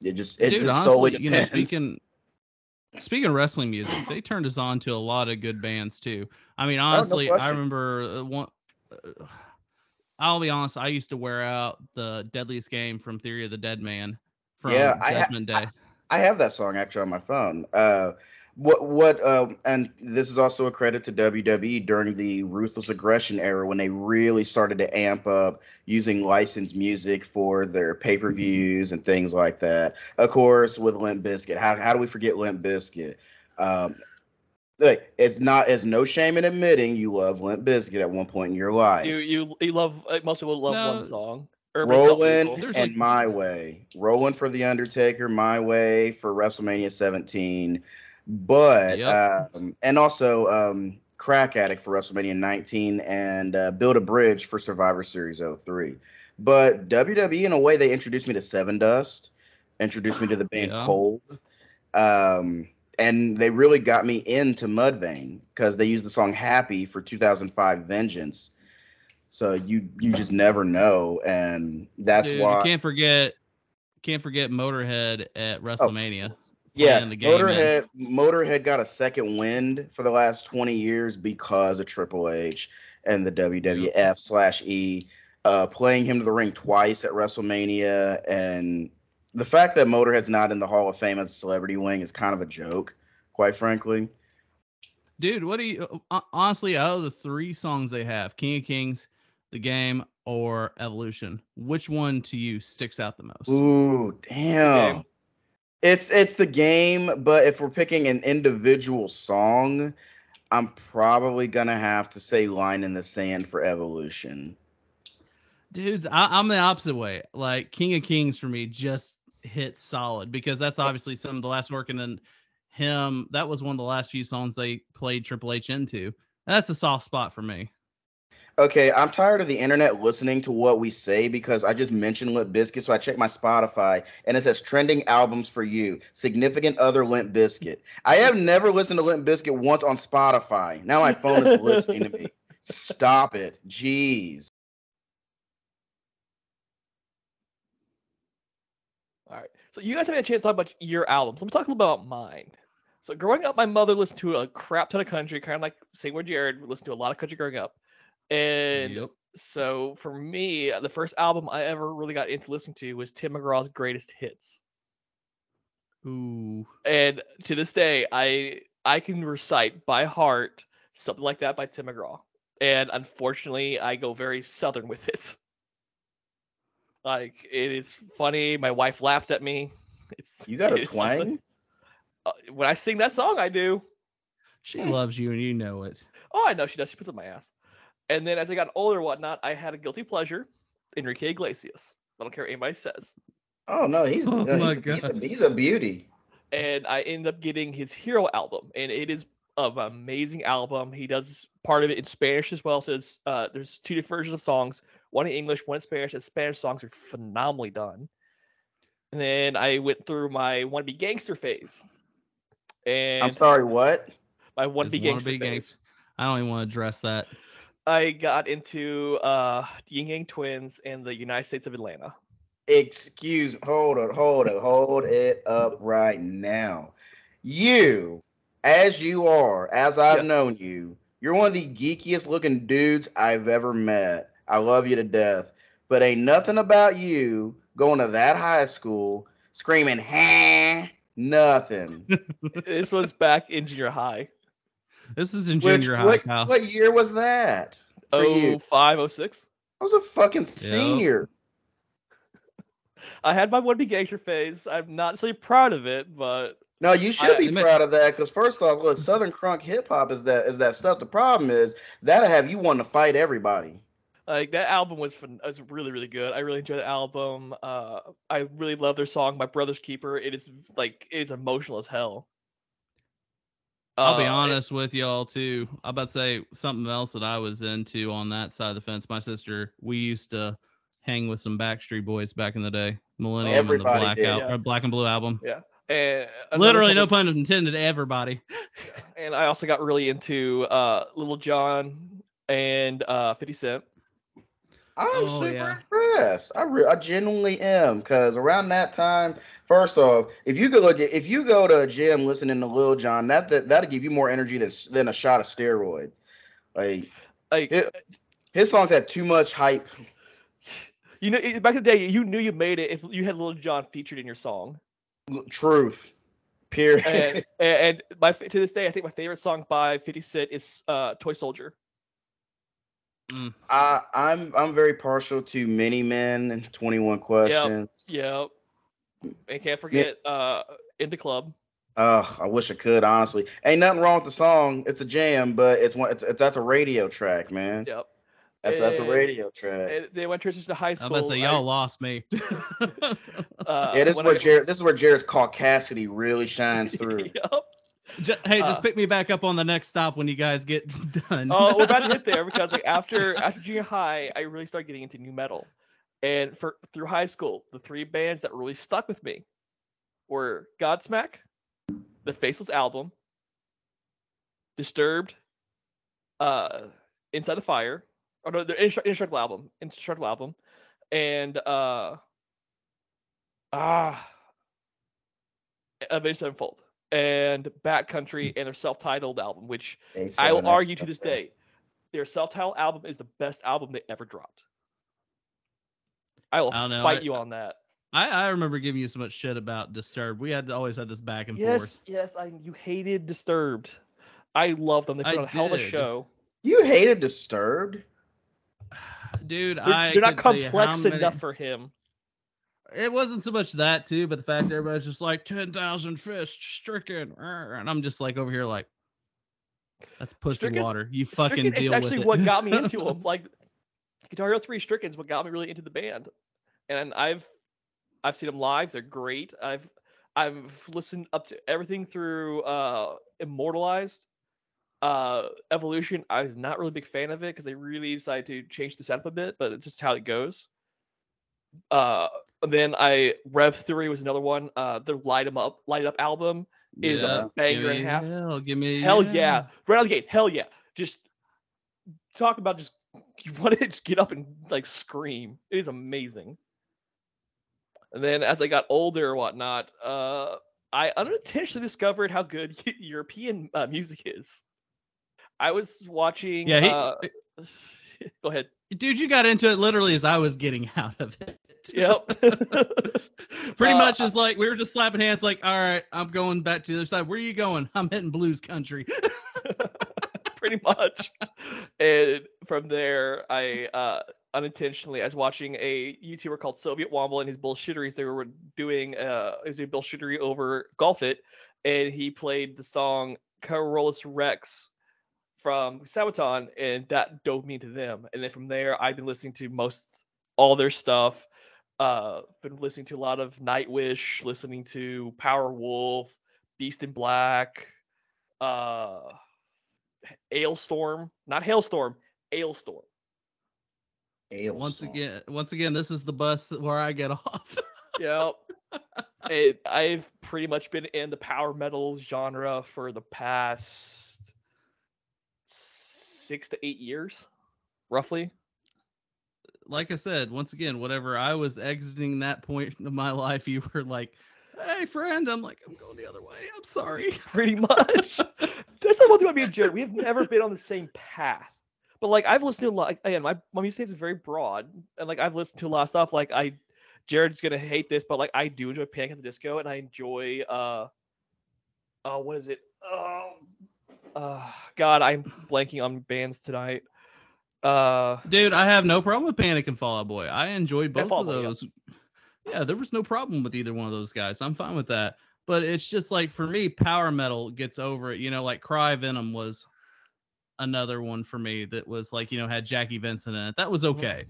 It just it Dude, just solely honestly, you know, speaking speaking of wrestling music, they turned us on to a lot of good bands too. I mean, no honestly, I remember uh, one. Uh, I'll be honest. I used to wear out the Deadliest Game from Theory of the Deadman from Yeah, I ha- Day. I have that song actually on my phone. Uh, what what um, and this is also a credit to WWE during the ruthless aggression era when they really started to amp up using licensed music for their pay per views and things like that. Of course, with Limp Bizkit, how how do we forget Limp Bizkit? Um, like it's not it's no shame in admitting you love Limp Bizkit at one point in your life. You you you love uh, most people love No. one song. or but some Rolling and like- My Way. Rolling for The Undertaker, My Way for WrestleMania 17. But, Yep. um, and also um, Crack Addict for WrestleMania 19 and uh, Build a Bridge for Survivor Series 03. But WWE, in a way, they introduced me to Sevendust, introduced me to the band Yeah. Cold. Um, and they really got me into Mudvayne because they used the song Happy for 2005 Vengeance. So you you just never know, and that's Dude, why. you can't forget can't forget Motorhead at WrestleMania. Yeah, the game. Motorhead Motorhead got a second wind for the last 20 years because of Triple H and the WWF slash E uh, playing him to the ring twice at WrestleMania, and the fact that Motorhead's not in the Hall of Fame as a celebrity wing is kind of a joke, quite frankly. Dude, what do you uh, honestly out of the three songs they have, King of Kings, The Game, or Evolution, which one to you sticks out the most? Ooh, damn. It's it's the game, but if we're picking an individual song, I'm probably gonna have to say line in the sand for evolution. Dudes, I, I'm the opposite way. Like King of Kings for me just hit solid because that's obviously some of the last working in him. That was one of the last few songs they played Triple H into. That's a soft spot for me. Okay, I'm tired of the internet listening to what we say because I just mentioned Limp Bizkit, so I checked my Spotify and it says trending albums for you, significant other Limp Bizkit. I have never listened to Limp Bizkit once on Spotify. Now my phone is listening to me. Stop it. Jeez. All right. So you guys have had a chance to talk about your albums. I'm talking about mine. So growing up, my mother listened to a crap ton of country, kind of like same with Jared. Listened to a lot of country growing up, and Yep. so for me, the first album I ever really got into listening to was Tim McGraw's Greatest Hits. Ooh. And to this day, I I can recite by heart something like that by Tim McGraw. And unfortunately, I go very southern with it. Like it is funny. My wife laughs at me. It's You got a twang? Uh, when I sing that song, I do. She loves you and you know it. Oh, I know she does. She puts up my ass. And then as I got older, whatnot, I had a guilty pleasure, Enrique Iglesias. I don't care what anybody says. Oh no, he's Oh my he's, he's, a, he's a beauty. and I ended up getting his Hero album, and it is an amazing album. He does part of it in Spanish as well. So it's, uh, there's two different versions of songs, one in English, one in Spanish. And Spanish songs are phenomenally done. And then I went through my wannabe gangster phase, and I'm sorry, what? my His be gangster phase. gangs- I don't even want to address that. I got into uh, the Yin Yang Twins and the United States of Atlanta. Excuse me. hold it, hold it, hold it up right now. You, as you are, as I've Yes. known you, you're one of the geekiest looking dudes I've ever met. I love you to death. But ain't nothing about you going to that high school screaming, ha, nothing. this was back in junior high. This is in Which, junior high, what, pal. what year was that? For Oh five, oh six. I was a fucking senior. I had my wannabe gangster phase. I'm not necessarily proud of it, but No, you should I- be admit- proud of that because first off, look, Southern crunk hip hop is that is that stuff. The problem is that'll have you want to fight everybody. like that album was fun, was really really good. I really enjoyed the album. Uh, I really love their song "My Brother's Keeper." It is like it is emotional as hell. I'll be Uh, it- honest with y'all too. I'm about to say something else that I was into on that side of the fence. My sister, we used to hang with some Backstreet Boys back in the day. Millennium and the Everybody Black did. out, Yeah. or Black and Blue album. Yeah. And another Literally, no pun intended. Everybody. And I also got really into uh, Lil Jon and uh, Fifty Cent. I'm Oh, super yeah. Impressed. I re- I genuinely am because around that time, first off, if you go look at if you go to a gym listening to Lil Jon, that, that that'll give you more energy than than a shot of steroid. Like Like it, his songs had too much hype. you know, back in the day, you knew you made it if you had Lil Jon featured in your song. Truth. Period. and and and my to this day, I think my favorite song by Fifty Cent is uh, "Toy Soldier." Mm. I, I'm I'm very partial to Many Men and Twenty One Questions. Yep, and can't forget uh, "In the Club." Ugh, I wish I could. Honestly, ain't nothing wrong with the song. It's a jam, but it's one. It's, that's a radio track, man. Yep. That's that's a radio track. And they went transition to high school. I'm school. about to say y'all lost me. uh, yeah, this is when where I- Jared. This is where Jared's caucasity really shines through. Yep. Ju- hey, just Uh, pick me back up on the next stop when you guys get done. Oh, we're about to hit there because like after after junior high, I really started getting into nu metal, and for through high school, the three bands that really stuck with me were Godsmack, the Faceless album, Disturbed, uh, Inside the Fire, or no, the Instru- Indestructible album, Indestructible album, and uh, ah, Avenged Sevenfold, and Bat Country, mm. and their self-titled album, which I will argue to this day, their self-titled album is the best album they ever dropped. I will I don't know, fight I- you on that. I, I remember giving you so much shit about Disturbed. We had always had this back and Yes, forth. yes, I you hated Disturbed. I love them. They put I on a hell of a show. You hated Disturbed. Dude, They're, I they're not could tell you how complex many- enough for him. It wasn't so much that too, but the fact that everybody's just like ten thousand fists stricken, and I'm just like over here like, That's pussy Strickland's- water. You fucking Stricken deal actually with it. That's actually what got me into them. Like Guitar Hero 3 Stricken's what got me really into the band. And I've I've seen them live. They're great. I've I've listened up to everything through uh Immortalized. Uh Evolution, I was not really a big fan of it because they really decided to change the setup a bit, but it's just how it goes. Uh and then I Rev Theory was another one. Uh the Light 'em Up Light Up album is a Yeah, banger give and a half. Hell, give me Hell yeah. Right out the gate. Hell yeah. Just talk about just you want to just get up and like scream. It is amazing. And then as I got older or whatnot, uh I unintentionally discovered how good European uh, music is. I was watching Yeah, he- uh, go ahead. Dude, you got into it literally as I was getting out of it. Yep. Pretty Uh, much it's like we were just slapping hands, like, all right, I'm going back to the other side. Where are you going? I'm hitting blues country. pretty much. And from there, I uh, unintentionally, I was watching a YouTuber called Soviet Womble and his bullshitteries. They were doing uh, it was a bullshittery over Golf It, and he played the song Carolus Rex from Sabaton, and that dove me into them. And then from there, I've been listening to most all their stuff. Uh, been listening to a lot of Nightwish, listening to Powerwolf, Beast in Black, uh, Alestorm, not Halestorm, Alestorm. Once again, once again, this is the bus where I get off. Yep. and I've pretty much been in the power metal genre for the past six to eight years, roughly. like I said, once again, whatever I was exiting that point of my life, you were like, "Hey, friend," I'm like, "I'm going the other way. I'm sorry." Pretty much. That's not one thing about me and Jared. We have never been on the same path. But like I've listened to a lot like, again, my, my music taste is very broad. And like I've listened to a lot of stuff. Like I Jared's gonna hate this, but like I do enjoy Panic at the Disco and I enjoy uh uh what is it? Oh uh God, I'm blanking on bands tonight. Uh Dude, I have no problem with Panic and Fall Out Boy. I enjoy both of Boy, yeah. those. Yeah, there was no problem with either one of those guys. I'm fine with that. But it's just like for me, power metal gets over it. You know, like Cry Venom was another one for me that was like, you know, had Jacky Vincent in it. That was Mhm. okay.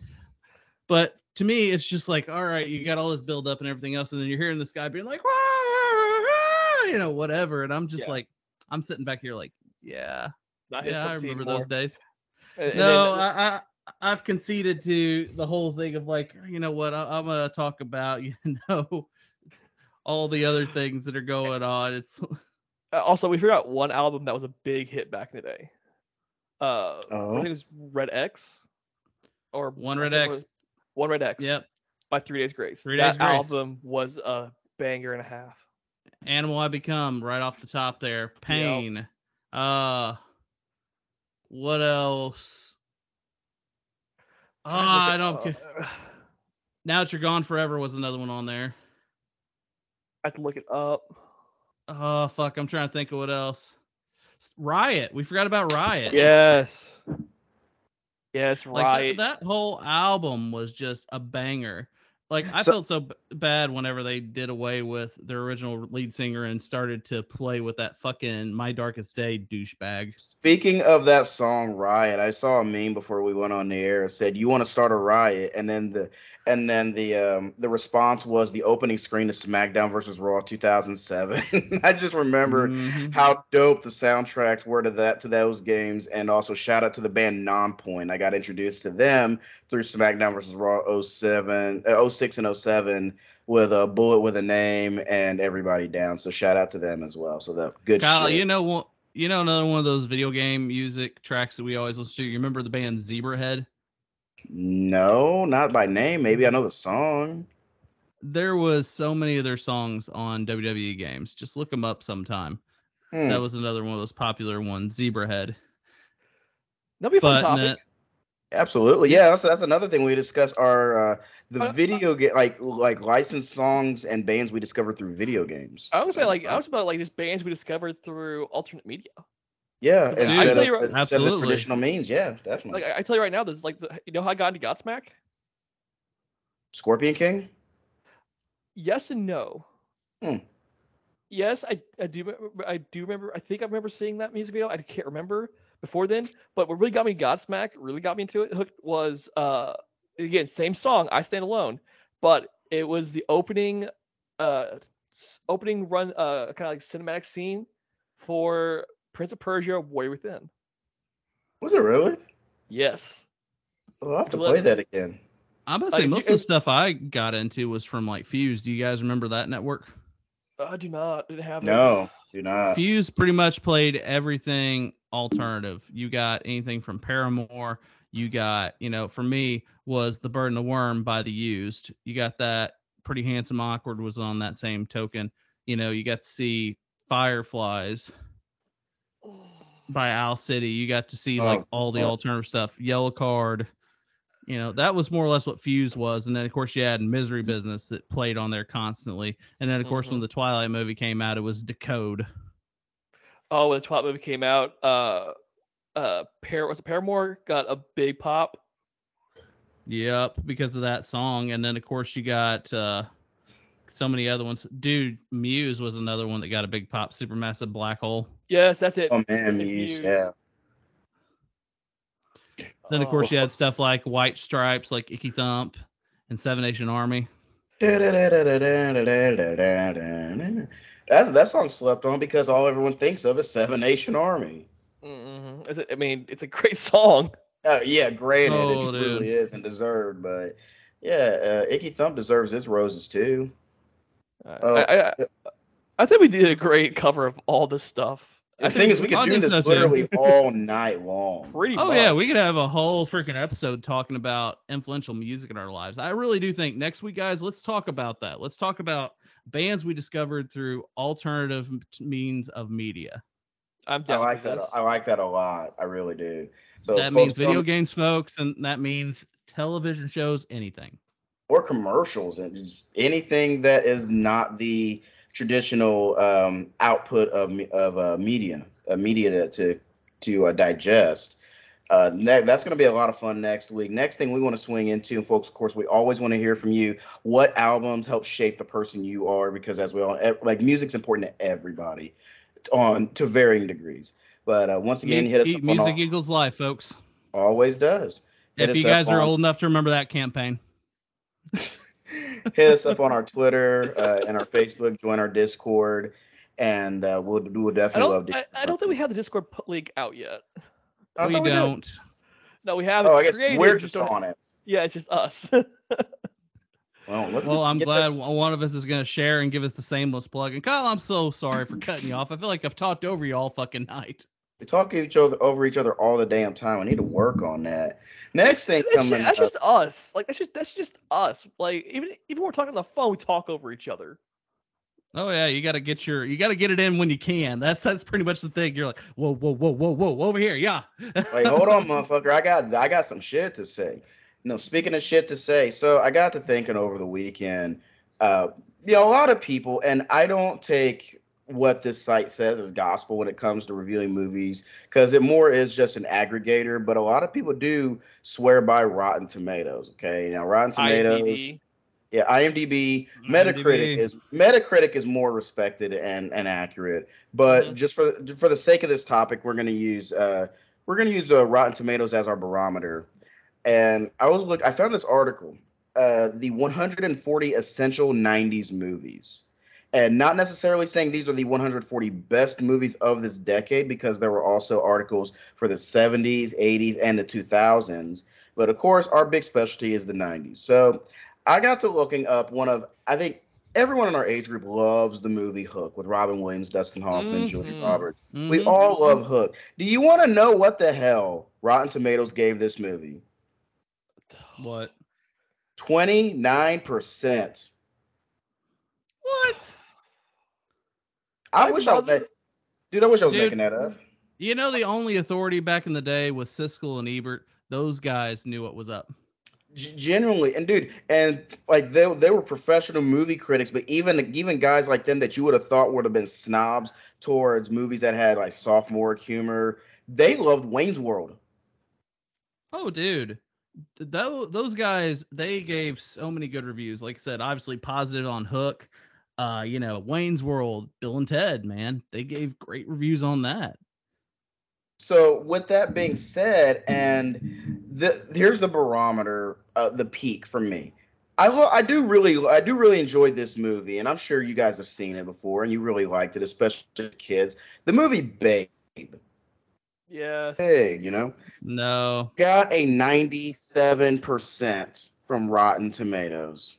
But to me, it's just like, all right, you got all this build up and everything else, and then you're hearing this guy being like, "Rah, rah, rah," you know, whatever. And I'm just Yeah. like, I'm sitting back here like, yeah, not yeah, I cup of tea remember anymore. those days. And- and No, then- I, I I've conceded to the whole thing of like, you know what, I, I'm gonna talk about, you know, all the other things that are going on. It's Uh, also, we forgot one album that was a big hit back in the day. Uh, I Oh. think it was Red X, or One Red X. One Red X. yep. by Three Days Grace. Three that Days Grace. album was a banger and a half. Animal I Become right off the top there. Pain. Uh what else? Ah, I don't it ca- Now that you're gone forever was another one on there. I have to look it up. Oh fuck, I'm trying to think of what else. Riot. We forgot about Riot. Yes. Yes, Like that, that whole album was just a banger. Like I So- felt so b- bad whenever they did away with their original lead singer and started to play with that fucking My Darkest Day douchebag. Speaking of that song Riot, I saw a meme before we went on the air. It said you want to start a riot, and then the and then the um the response was the opening screen of SmackDown versus Raw 2007. I just remember Mhm. how dope the soundtracks were to that to those games, and also shout out to the band Nonpoint. I got introduced to them through SmackDown versus Raw 07, uh, 06 and 07 with a bullet with a name and everybody down. So shout out to them as well. So that good Kyle, shit. you know what? You know another one of those video game music tracks that we always listen to. You remember the band Zebrahead? No, not by name. Maybe I know the song. There was so many of their songs on WWE games. Just look them up sometime. Hmm. That was another one of those popular ones, Zebrahead. That'll be a fun topic. net- Absolutely, yeah. That's that's another thing we discuss. Are uh, the Uh, video game like like licensed songs and bands we discovered through video games? I would say like I was about like just bands we discovered through alternate media. Yeah, Dude, instead, I tell of, you right- instead of the traditional means. Yeah, definitely. Like I, I tell you right now, this is like the, you know how I got into Godsmack? Scorpion King. Yes and no. Hmm. yes, I, I do remember, I do remember. I think I remember seeing that music video. I can't remember before then. But what really got me Godsmack, really got me into it, hooked was uh again same song, I Stand Alone, but it was the opening, uh, opening run, uh, kind of like cinematic scene for Prince of Persia: Warrior Within. Was it really? Yes. Oh, I'll have to play that again. I'm about to Like, say if you- most of the stuff I got into was from like Fuse. Do you guys remember that network? I do not didn't have it. No, do not. Fuse pretty much played everything alternative. You got anything from Paramore. You got, you know, for me was The Bird and the Worm by The Used. You got that Pretty Handsome Awkward was on that same token. You know, you got to see Fireflies by Owl City. You got to see like Oh, all the God. alternative stuff. Yellowcard. You know, that was more or less what Fuse was. And then, of course, you had Misery Business that played on there constantly. And then, of course, when Mhm. the Twilight movie came out, it was Decode. Oh, when the Twilight movie came out, uh, uh, Par was it Paramore got a big pop. Yep, because of that song. And then of course you got uh so many other ones. Dude, Muse was another one that got a big pop, supermassive black hole. Yes, that's it. Oh man, it's Muse, Muse. yeah. Then of course you Oh, had stuff like White Stripes, like Icky Thump and Seven Nation Army. That that song slept on because all everyone thinks of is Seven Nation Army. mhm. It's a- I mean, it's a great song. Uh, yeah, granted, Oh, it dude. really is and deserved, but yeah, uh, Icky Thump deserves his roses too. Uh, Oh, I, I, I think we did a great cover of all this stuff. I The thing think is, we could do this so, literally all night long. pretty. Oh yeah, we could have a whole freaking episode talking about influential music in our lives. I really do think next week, guys, let's talk about that. Let's talk about bands we discovered through alternative means of media. I'm I like that. I like that a lot. I really do. So that means video come- games, folks, and that means television shows, anything. or commercials and just anything that is not the traditional um, output of of uh, media, uh, media to to, to uh, digest. Uh, ne- that's going to be a lot of fun next week. Next thing we want to swing into, and folks, of course, we always want to hear from you. What albums help shape the person you are? Because as we all like, music's important to everybody, on to varying degrees. But uh, once again, hit us up on music all- equals life, folks. always does. Hit if you guys are on- old enough to remember that campaign. hit us up on our Twitter uh, and our Facebook. Join our Discord, and uh, we'll we would I definitely love don't. to. I, I don't think we have the Discord link out yet. I we thought did. don't. No, we haven't. Oh, I guess created, we're just just on it. Yeah, it's just us. Well, Well, get- I'm get glad this- one one of us is going to share and give us the shameless plug. And Kyle, I'm so sorry for cutting you off. I feel like I've talked over you all fucking night. We talk each other over each other all the damn time. I need to work on that. Next thing that's, coming. that's up- just us. Like that's just that's just us. Like even even when we're talking on the phone, we talk over each other. Oh yeah, you got to get your you got to get it in when you can. That's that's pretty much the thing. You're like, whoa, whoa, whoa, whoa, whoa, over here, yeah. Wait, hold on, motherfucker. I got I got some shit to say. No, speaking of shit to say, so I got to thinking over the weekend. Uh, you know, a lot of people, and I don't take what this site says is gospel when it comes to reviewing movies, because it more is just an aggregator. But a lot of people do swear by Rotten Tomatoes. Okay, now Rotten Tomatoes, IMDb. yeah, IMDb, Metacritic IMDb. is Metacritic is more respected and and accurate. But Mhm. just for the- for the sake of this topic, we're going to use uh we're going to use uh, Rotten Tomatoes as our barometer. And I was look I found this article, uh the 140 essential 90s movies. And not necessarily saying these are the 140 best movies of this decade because there were also articles for the 70s, 80s and the 2000s. But of course, our big specialty is the 90s. So, I got to looking up one of I think everyone in our age group loves the movie Hook with Robin Williams, Dustin Hoffman, Julia Mhm. Roberts. We Mhm. all love Hook. Do you want to know what the hell Rotten Tomatoes gave this movie? what? 29%. What? I I'd wish I was rather- ma- Dude, I wish I was Dude. making that up. You know, the only authority back in the day was Siskel and Ebert. Those guys knew what was up. G- genuinely and dude and like they, they were professional movie critics but even even guys like them that you would have thought would have been snobs towards movies that had like sophomore humor they loved wayne's world Oh, dude. Th- those guys, they gave so many good reviews. Like I said, obviously positive on Hook. Uh, you know, Wayne's World, Bill and Ted, man, they gave great reviews on that. So with that being said, and the here's the barometer, uh, the peak for me. I lo- I do really I do really enjoy this movie, and I'm sure you guys have seen it before, and you really liked it, especially as kids. The movie Babe, Yes. Hey, you know, No, got a 97 percent from Rotten Tomatoes.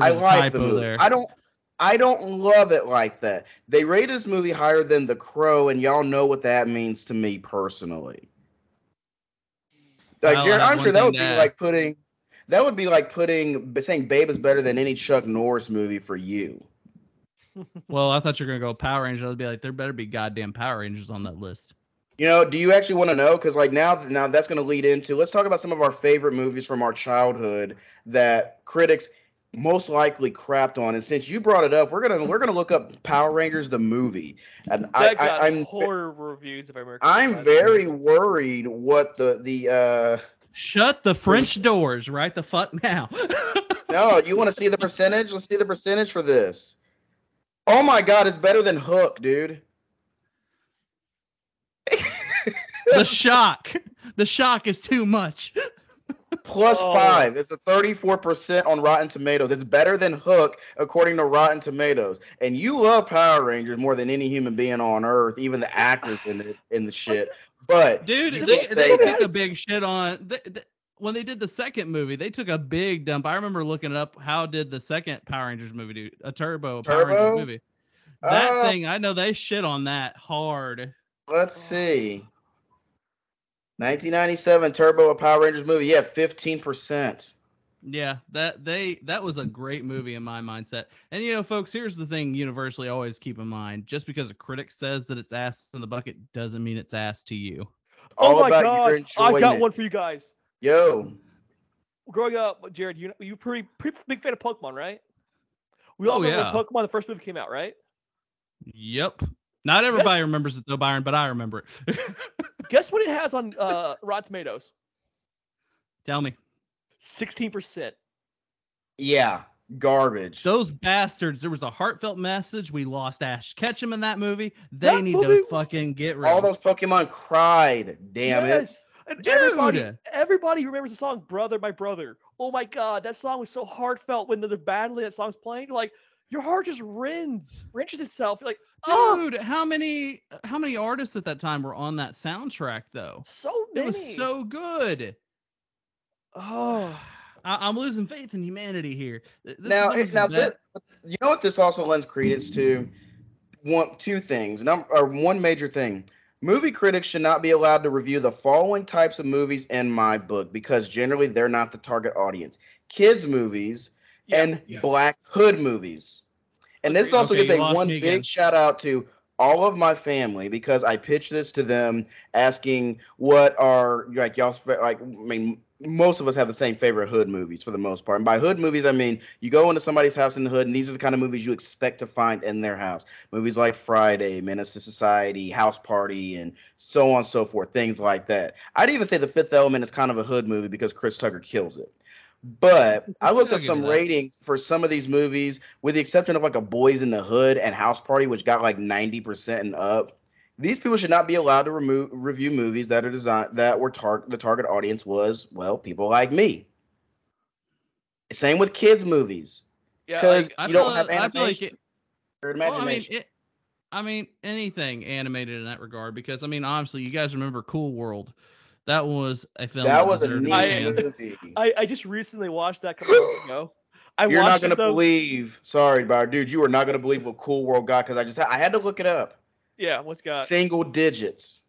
I like the movie. there. I don't. I don't love it like that. They rate this movie higher than The Crow, and y'all know what that means to me personally. Like, Well, Jared, I'm sure that would be ask. like putting. That would be like putting saying Babe is better than any Chuck Norris movie for you. Well, I thought you were gonna go Power Rangers. I'd be like, there better be goddamn Power Rangers on that list. You know, do you actually want to know? Because like now, now that's going to lead into. Let's talk about some of our favorite movies from our childhood that critics most likely crapped on. And since you brought it up, we're gonna we're gonna look up Power Rangers the movie. And I, That got I, I'm horror reviews if I remember. I'm correctly. very worried what the the uh Shut the French doors right the fuck now. no, you want to see the percentage? Let's see the percentage for this. Oh my god, it's better than Hook, dude. the shock. The shock is too much. Plus Oh. five. It's a 34% on Rotten Tomatoes. It's better than Hook, according to Rotten Tomatoes. And you love Power Rangers more than any human being on earth, even the actors in the in the shit. But Dude, they, they took a big shit on they, they- when they did the second movie. They took a big dump. I remember looking it up. How did the second Power Rangers movie do? A Turbo, Power Rangers movie. That Uh, thing, I know they shit on that hard. let's see. 1997 Turbo a Power Rangers movie. Yeah, 15%. Yeah, that they that was a great movie in my mindset. And you know, folks, here's the thing universally always keep in mind. Just because a critic says that it's ass in the bucket doesn't mean it's ass to you. Oh all oh my about god! your I got one for you guys. Yo, Growing up, Jared, you you pretty pretty big fan of Pokemon, right? We all Oh, remember yeah. Pokemon the first movie came out, right? Yep. Not everybody remembers it though, Byron, but I remember it. Guess what it has on uh, Rotten Tomatoes? Tell me. Sixteen percent. yeah, garbage. Those bastards, there was a heartfelt message. We lost Ash Ketchum in that movie. They That need movie- to fucking get rid All those Pokemon cried. Damn it. And everybody, Dude! everybody remembers the song "Brother, My Brother." Oh my God, that song was so heartfelt when they're battling. That song's playing. Like your heart just rends, wrenches itself. You're like, oh, Dude, how many how many artists at that time were on that soundtrack though? so many. It was so good. Oh, I, I'm losing faith in humanity here. This now, is now as bad- you know what this also lends credence to? One, two things. Number, or one major thing. Movie critics should not be allowed to review the following types of movies in my book because generally they're not the target audience: kids movies Yeah, and yeah. black hood movies. And this also Okay, gets a one big again. shout out to all of my family because I pitched this to them asking what are like y'all's like I mean most of us have the same favorite hood movies for the most part. And by hood movies I mean you go into somebody's house in the hood and these are the kind of movies you expect to find in their house. Movies like Friday, Menace to Society, House Party and so on and so forth, things like that. I'd even say The Fifth Element is kind of a hood movie because Chris Tucker kills it. But I looked up some ratings for some of these movies, with the exception of like a Boys in the Hood and House Party, which got like 90% and up. These people should not be allowed to remove review movies that are designed that were tar- the target audience was, well, people like me. Same with kids movies. yeah. Because Like, you don't have I feel like animation it, or well, I mean, imagination. it, I mean, anything animated in that regard, because I mean, obviously, you guys remember Cool World. That was a film. that was a deserved neat I- movie. I, I just recently watched that a couple months ago. I You're not gonna it believe. Sorry, Bar, dude. You are not gonna believe what Cool World got because I just I had to look it up. Yeah, what's got? Single digits,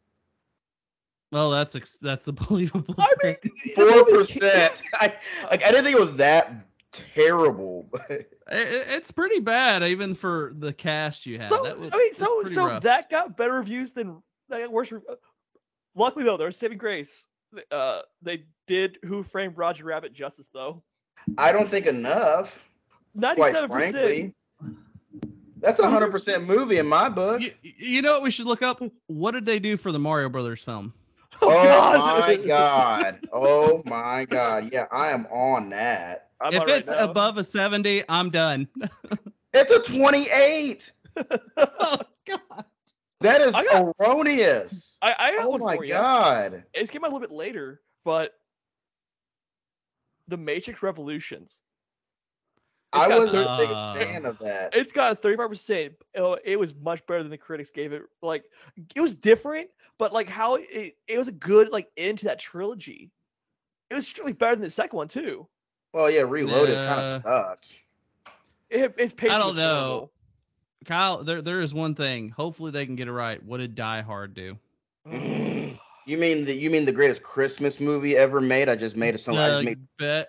Well, that's ex- that's a believable. I mean, four percent. I like. I didn't think it was that terrible. It- it- it's pretty bad, even for the cast you had. So that was, I mean, so so rough. that got better reviews than that got worse. Rev- Luckily though, there's saving grace. Uh, they did Who Framed Roger Rabbit justice though. I don't think enough. Ninety-seven percent. that's a hundred percent movie in my book. You, you know what we should look up? What did they do for the Mario Brothers film? Oh, God. my god. Oh my god. Yeah, I am on that. I'm if on right it's above a 70, I'm done. It's a 28. oh god. That is I got- erroneous. I, I got Oh one my for you. god. It's came out a little bit later, but the Matrix Revolutions. It's I wasn't a big Uh, fan of that. It's got a 35 percent. It was much better than the critics gave it. Like it was different, but like how it, it was a good like end to that trilogy. It was certainly better than the second one too. Well, yeah, Reloaded kind Yeah. of sucked. It, its pacing don't know. terrible. Kyle, there there is one thing. Hopefully they can get it right. What did Die Hard do? You mean the you mean the greatest Christmas movie ever made? I just made a song. I just made be-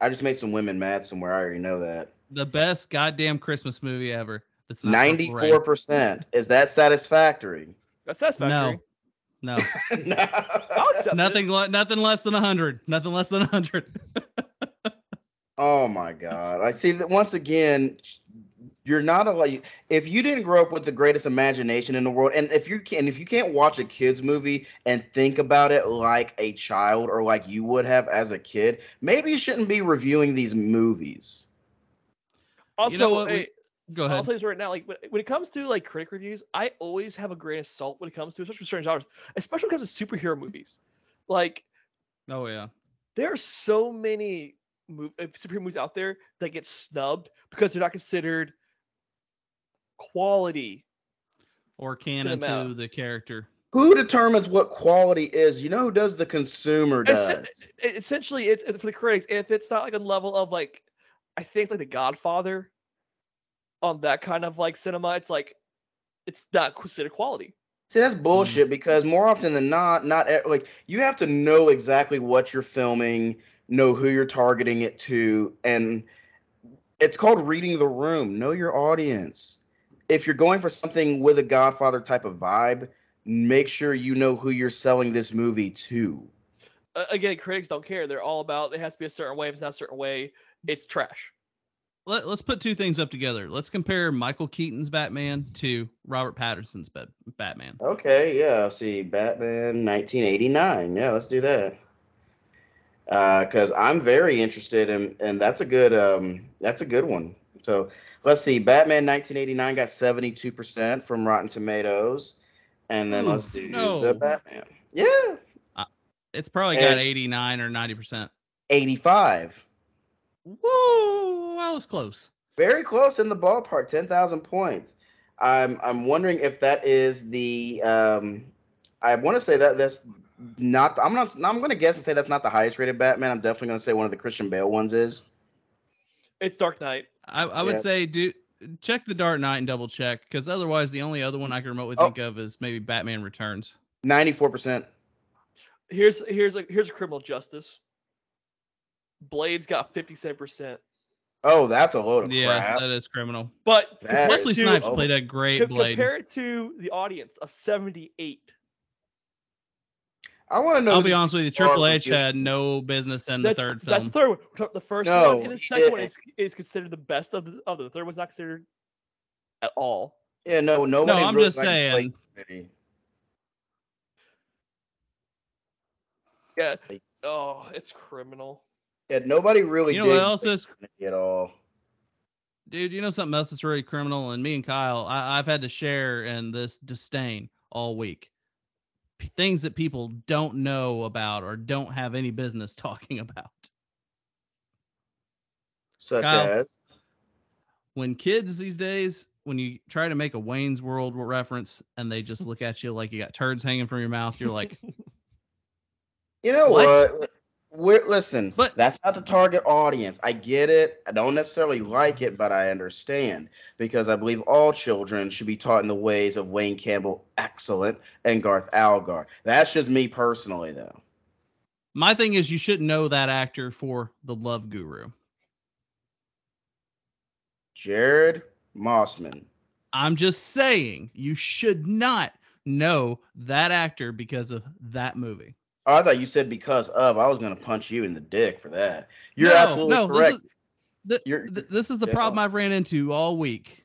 I just made some women mad somewhere. I already know that. the best goddamn Christmas movie ever. That's not Ninety Purple Rain. four percent. Is that satisfactory? That's satisfactory. No, no. I'll accept nothing, le- nothing less than hundred. Nothing less than hundred. Oh my god! I see that once again. You're not a like if you didn't grow up with the greatest imagination in the world, and if you can, if you can't watch a kids movie and think about it like a child or like you would have as a kid, maybe you shouldn't be reviewing these movies. Also, You know what, we- hey, Go I'll ahead. tell you this right now. Like when, when it comes to like critic reviews, I always have a grain of salt when it comes to, especially for certain genres, especially when it comes to superhero movies. Like Oh yeah. there are so many mov- uh, superhero movies out there that get snubbed because they're not considered quality. Or canon to the character. Who determines what quality is? You know, who does the consumer does? e- essentially, it's for the critics. If it's not like a level of like, I think it's like The Godfather, on that kind of like cinema, it's like, it's not considered quality. See, that's hmm. bullshit because more often than not, not like you have to know exactly what you're filming, know who you're targeting it to, and it's called reading the room. Know your audience. If you're going for something with a Godfather type of vibe, make sure you know who you're selling this movie to. Uh, again, critics don't care. They're all about it has to be a certain way. If it's not a certain way, it's trash. Let, let's put two things up together. Let's compare Michael Keaton's Batman to Robert Pattinson's Bat- Batman. Okay, yeah. I'll see, Batman 1989. Yeah, let's do that. Because I'm very interested in, and that's a good, um, that's a good one. So let's see. Batman 1989 got 72 percent from Rotten Tomatoes, and then Ooh, let's do no. the Batman. Yeah, It's probably got 89 or 90%. 85. Whoa, I was close. Very close in the ballpark. 10,000 points. I'm I'm wondering if that is the. Um, I want to say that that's not. I'm not. I'm going to guess and say that's not the highest rated Batman. I'm definitely going to say one of the Christian Bale ones is. It's Dark Knight. I, I would Yeah. say do check the Dark Knight and double check because otherwise the only other one I can remotely Oh. think of is maybe Batman Returns. 94 percent. Here's here's a here's a criminal justice. Blade's got 57%. Oh, that's a load of Yeah, crap. that is criminal. But That Wesley Snipes oh. played a great co- Blade. compare it to the audience of 78. I want to know. I'll be honest with you, people Triple H confused. had no business in the That's third that's film. the third one. The first No, one and the he second one is, is considered the best of the other. The third one's not considered at all. Yeah, no, nobody. I'm really just saying. Yeah. Oh, it's criminal. Yeah, nobody really. You know what else is Trinity at all? dude? You know something else that's really criminal, and me and Kyle, I, I've had to share in this disdain all week. Things that people don't know about or don't have any business talking about. Such Kyle. as. When kids these days, when you try to make a Wayne's World reference and they just look at you like you got turds hanging from your mouth, you're like, You know What? what? We're, listen, But- that's not the target audience. I get it. I don't necessarily like it, but I understand because I believe all children should be taught in the ways of Wayne Campbell, excellent, and Garth Algar. That's just me personally, though. my thing is you shouldn't know that actor for the Love Guru. Jared Mossman. I'm just saying you should not know that actor because of that movie. Oh, I thought you said because of. I was going to punch you in the dick for that. You're No, absolutely no, correct. This is, th- You're- th- this is the yeah. problem I've ran into all week.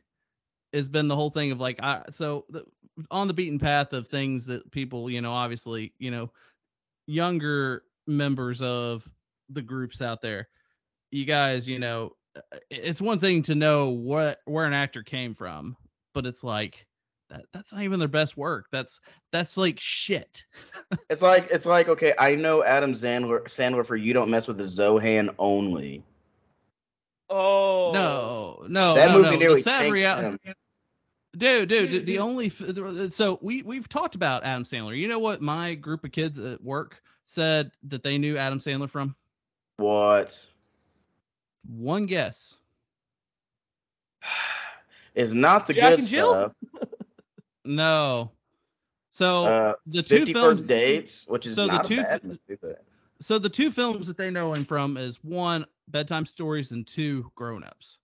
Has been the whole thing of like, I so the, on the beaten path of things that people, you know, obviously, you know, younger members of the groups out there, you guys, you know, it's one thing to know what where an actor came from, but it's like that, that's not even their best work. That's that's like shit. It's like it's like okay, I know Adam Sandler Sandler for you don't mess with the Zohan only. Oh No, no, that no, movie no. nearly The sad tanked reality, him. dude, dude. The, the only so we we've talked about Adam Sandler. You know what my group of kids at work said that they knew Adam Sandler from? What One guess. is not the Jack good and Jill? stuff? No. So Uh, the two Fifty films. Dates, which is so the two bad movie, So the two films that they know him from is one bedtime stories and two grown ups.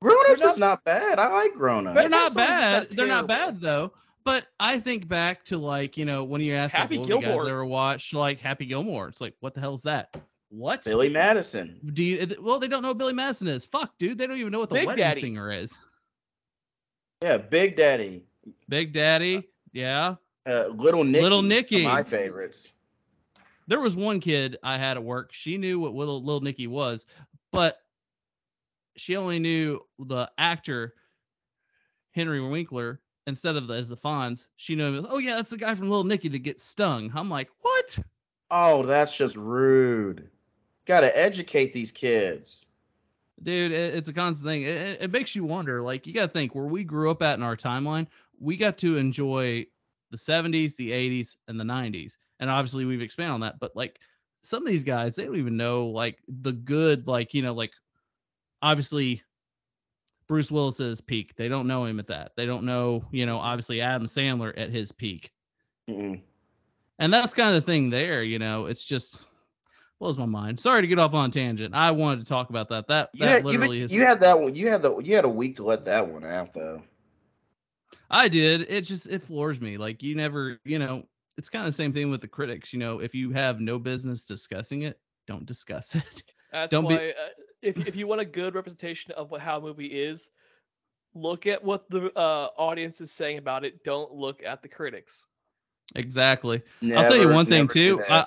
Grown Ups They're is not bad. I like Grown Ups. They're not bad. They're not bad though. But I think back to like you know when you ask Happy like, well, have you guys ever watched like Happy Gilmore? It's like what the hell is that? What? Billy Madison. Do you? Well, they don't know who Billy Madison is. Fuck, dude. They don't even know what the Big wedding Daddy. singer is. Yeah, Big Daddy. Big Daddy. Yeah. Uh, Little Nicky. Little Nicky. My favorites. There was one kid I had at work. She knew what little little Nicky was, but she only knew the actor Henry Winkler instead of the, as the Fonz. She knew him. as, Oh yeah, that's the guy from Little Nicky that gets stung. I'm like, what? Oh, that's just rude. Got to educate these kids. Dude it- it's a constant thing. It, it- makes you wonder like you got to think where we grew up at in our timeline we got to enjoy the 70s the 80s and the 90s and obviously we've expanded on that but like some of these guys they don't even know like the good like you know like obviously bruce willis's peak. They don't know him at that. They don't know you know obviously adam sandler at his peak. Mm-mm. and that's kind of the thing there you know? It's just blows my mind sorry to get off on a tangent i wanted to talk about that that, You that had, literally been- is you had that one. You had the. You had a week to let that one out, though. I did. It just it floors me. Like you never, you know, it's kind of the same thing with the critics. You know, if you have no business discussing it, don't discuss it. That's Don't be- why uh, if if you want a good representation of what how a movie is, look at what the uh, audience is saying about it. Don't look at the critics. exactly. I'll tell you one thing too. I,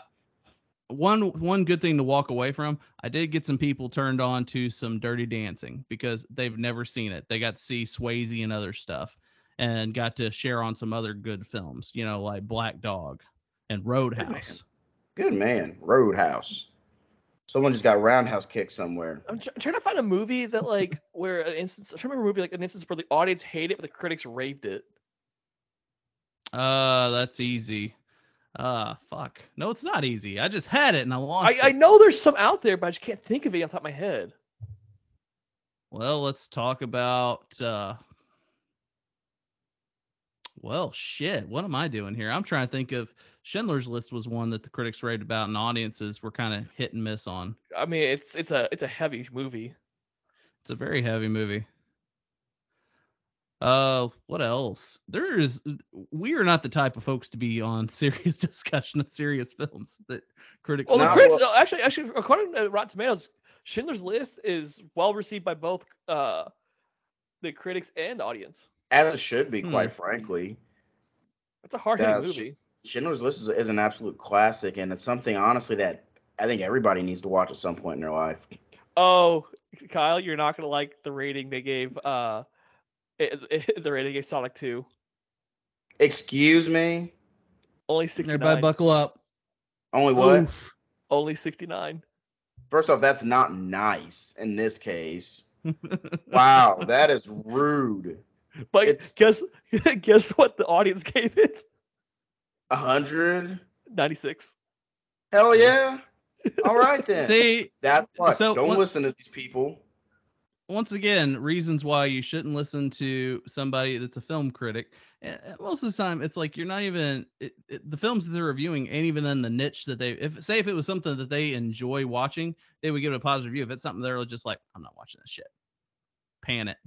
one one good thing to walk away from. I did get some people turned on to some Dirty Dancing because they've never seen it. They got to see Swayze and other stuff, and got to share on some other good films. You know, like Black Dog and Roadhouse. Good man. Roadhouse. Someone just got roundhouse kicked somewhere. I'm, tr- I'm trying to find a movie that like where an instance. I'm trying to remember a movie like an instance where the audience hated it, but the critics raved it. Uh, that's easy. Uh, fuck. No, it's not easy. I just had it and I lost I, I know there's some out there, but I just can't think of it off the top of my head. Well, let's talk about uh well, shit. What am I doing here? I'm trying to think of Schindler's List was one that the critics raved about and audiences were kind of hit and miss on. I mean, it's it's a it's a heavy movie. It's a very heavy movie. Uh, what else? There is. We are not the type of folks to be on serious discussion of serious films that critics. Well, the critics what- no, actually actually according to Rotten Tomatoes, Schindler's List is well received by both uh the critics and audience. As it should be, Hmm. quite frankly. It's a hard hitting Yeah, movie. Schindler's List is, is an absolute classic, and it's something honestly that I think everybody needs to watch at some point in their life. Oh, Kyle, you're not gonna like the rating they gave. Uh, it, it- the rating they gave Sonic Two Excuse me. only sixty Everybody buckle up. Only what? Oof. Only sixty nine. First off, that's not nice in this case. Wow, that is rude. But It's- guess guess what the audience gave it? A hundred? Ninety six. Hell yeah. All right then. See, That's what. so Don't what- listen to these people. Once again, reasons why you shouldn't listen to somebody that's a film critic. And most of the time, it's like you're not even it, it, the films that they're reviewing ain't even in the niche that they. If say if it was something that they enjoy watching, they would give it a positive review. If it's something they're just like, I'm not watching this shit, pan it.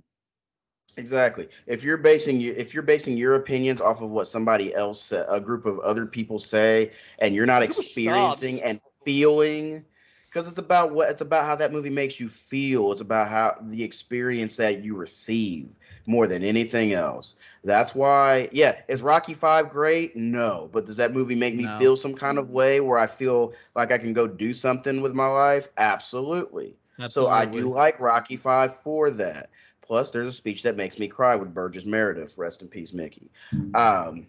Exactly. If you're basing if you're basing your opinions off of what somebody else, a group of other people say, and you're not A group of experiencing and feeling, because it's about what it's about how that movie makes you feel. It's about how the experience that you receive, more than anything else. That's why, yeah, is Rocky Five great? No, but does that movie make me No. feel some kind of way where I feel like I can go do something with my life? Absolutely. absolutely. So I do like Rocky Five for that. Plus, there's a speech that makes me cry with Burgess Meredith. Rest in peace, Mickey. Um,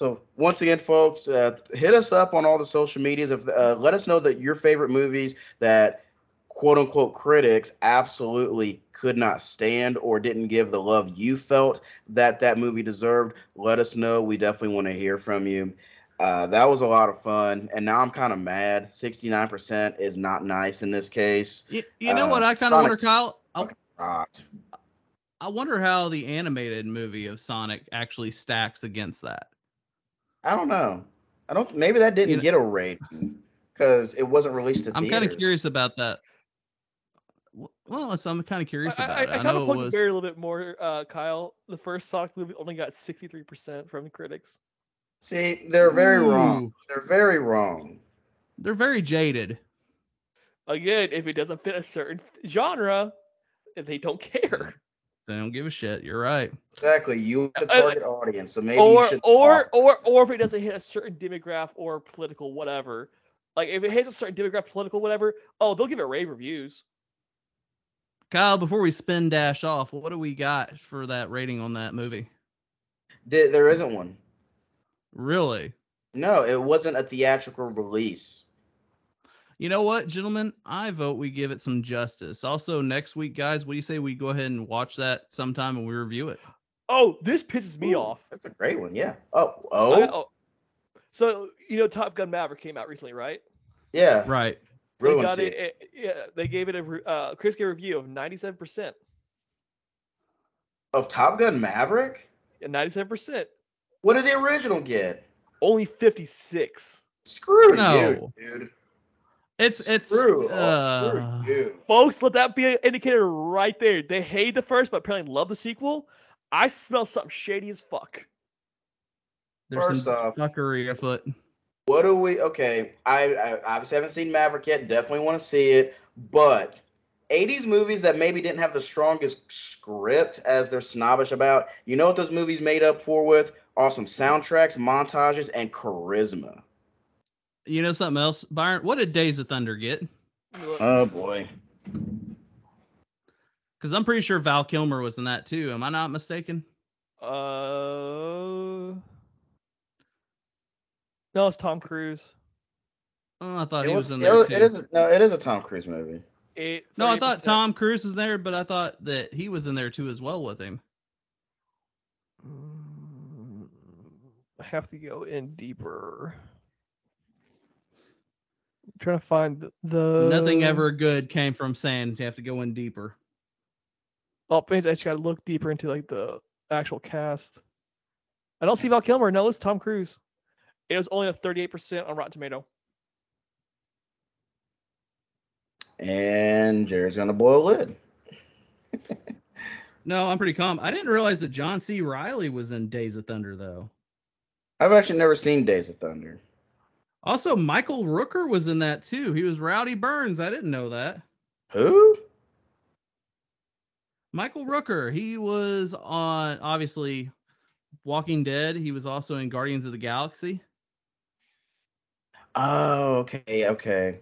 so once again, folks, uh, hit us up on all the social medias. If uh, let us know that your favorite movies that quote unquote critics absolutely could not stand or didn't give the love you felt that that movie deserved. Let us know. We definitely want to hear from you. Uh, that was a lot of fun, and now I'm kind of mad. 69% is not nice in this case. You, you know uh, what I kind of wonder, Kyle? I, I wonder how the animated movie of Sonic actually stacks against that. I don't know. I don't. Maybe that didn't You know- get a rating because it wasn't released to the I'm kind of curious about that. Well, so I'm kind of curious I, about I, it. I I, kind of know it poked was. bear a little bit more, uh, Kyle. The first Sonic movie only got 63% from the critics. See, they're very wrong. They're very wrong. They're very jaded. Again, if it doesn't fit a certain genre, they don't care. They don't give a shit. You're right. Exactly. You have the Uh, target audience, so maybe you or should. or stop. or or if it doesn't hit a certain demographic or political whatever. Like if it hits a certain demographic, political whatever, oh, they'll give it rave reviews. Kyle, before we spin dash off, what do we got for that rating on that movie? There- there isn't one. Really? No, it wasn't a theatrical release. You know what, gentlemen? I vote we give it some justice. Also, next week, guys, what do you say we go ahead and watch that sometime and we review it? Oh, this pisses me Ooh, off. That's a great one. Yeah. Oh. I- Oh. oh. So you know, Top Gun Maverick came out recently, right? Yeah. Right. They got it, it- Yeah, they gave it a re- uh, Chris gave a review of ninety-seven percent. Of Top Gun Maverick. And ninety-seven percent, What did the original get? only fifty-six. Screw No. you, dude. It's it's Screw, oh, uh, screw you. Folks, let that be an indicator right there. They hate the first, but apparently love the sequel. I smell something shady as fuck. there's First some off- fuckery afoot. What do we? Okay, I, I obviously haven't seen Maverick yet. Definitely want to see it, but 80s movies that maybe didn't have the strongest script as they're snobbish about. You know what those movies made up for with? Awesome soundtracks, montages, and charisma. You know something else, Byron? What did Days of Thunder get? Oh boy. Because I'm pretty sure Val Kilmer was in that too. Am I not mistaken? Uh, no, it's Tom Cruise. Oh, I thought It he was, was in there was- too. it is a- no, it is a Tom Cruise movie. Eight, no, I thought Tom Cruise was there, but I thought that he was in there too as well with him. Mm, I have to go in deeper. I'm trying to find the, the Nothing ever good came from sand. you have to go in deeper. Oh, I just got to look deeper into like the actual cast. I don't see Val Kilmer. No, it's Tom Cruise. It was only a 38% on Rotten Tomato. And Jared's gonna boil a lid. No, I'm pretty calm. I didn't realize that John C. Reilly was in Days of Thunder though. I've actually never seen Days of Thunder. Also, Michael Rooker was in that too. He was Rowdy Burns. I didn't know that. Who? Michael Rooker. He was on obviously Walking Dead. He was also in Guardians of the Galaxy. Oh, okay, okay.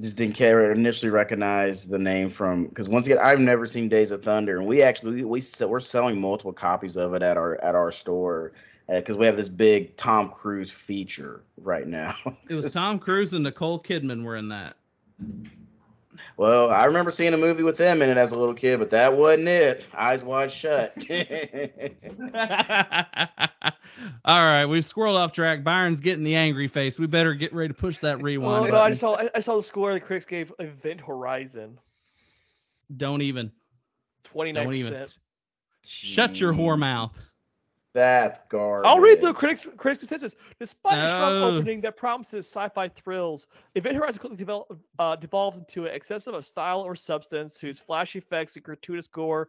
Just didn't care initially recognize the name from because once again I've never seen Days of Thunder and we actually we, we we're selling multiple copies of it at our at our store Uh, because we have this big Tom Cruise feature right now. It was Tom Cruise and Nicole Kidman were in that. well, I remember seeing a movie with them in it as a little kid, but that wasn't it. Eyes wide shut. All right, we've squirreled off track. Byron's getting the angry face. We better get ready to push that rewind. Oh, no, I button. just saw I, I saw the score the critics gave Event Horizon. Don't even. 29%. Shut your whore Jeez. mouth. That's garbage. I'll read the critics critics consensus. Despite a strong opening that promises sci-fi thrills, Event Horizon quickly develop, uh, devolves into an excessive of style or substance whose flash effects and gratuitous gore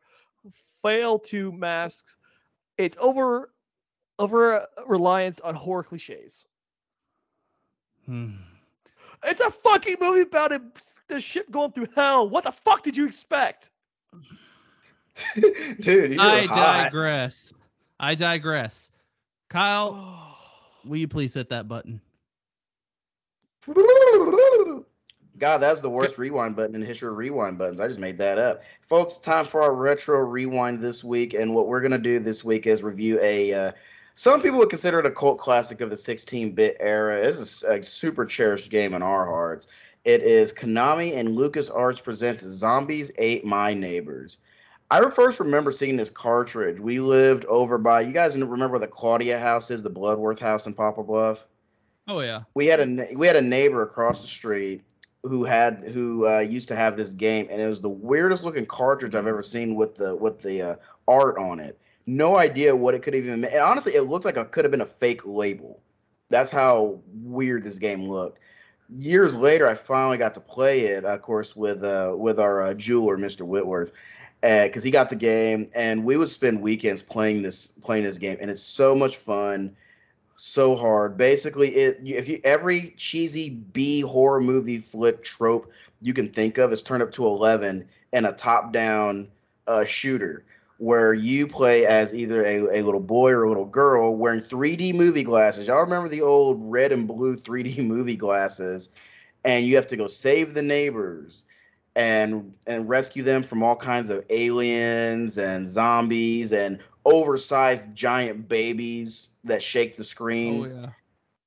fail to mask its over over reliance on horror cliches. Hmm. It's a fucking movie about a, the ship going through hell. What the fuck did you expect? Dude, you're I hot. digress. I digress. Kyle, will you please hit that button? God, that's the worst rewind button in the history of rewind buttons. I just made that up. Folks, time for our retro rewind this week. And what we're going to do this week is review a. Uh, some people would consider it a cult classic of the 16 bit era. It's a, a super cherished game in our hearts. It is Konami and LucasArts presents Zombies Ate My Neighbors. I first remember seeing this cartridge. We lived over by, you guys remember the Claudia house is, the Bloodworth house in Poplar Bluff? Oh yeah. we had a we had a neighbor across the street who had who uh, used to have this game, and it was the weirdest looking cartridge I've ever seen with the with the uh, art on it. No idea what it could even. And honestly, it looked like it could have been a fake label. That's how weird this game looked. Years later, I finally got to play it, of course, with uh, with our uh, jeweler, Mr. Whitworth, because he got the game, and we would spend weekends playing this playing this game, and it's so much fun so hard. Basically, it if you every cheesy B horror movie flick trope you can think of is turned up to eleven in a top down uh, shooter where you play as either a, a little boy or a little girl wearing 3D movie glasses. Y'all remember the old red and blue 3D movie glasses, and you have to go save the neighbors and and rescue them from all kinds of aliens and zombies and oversized giant babies that shake the screen. Oh yeah.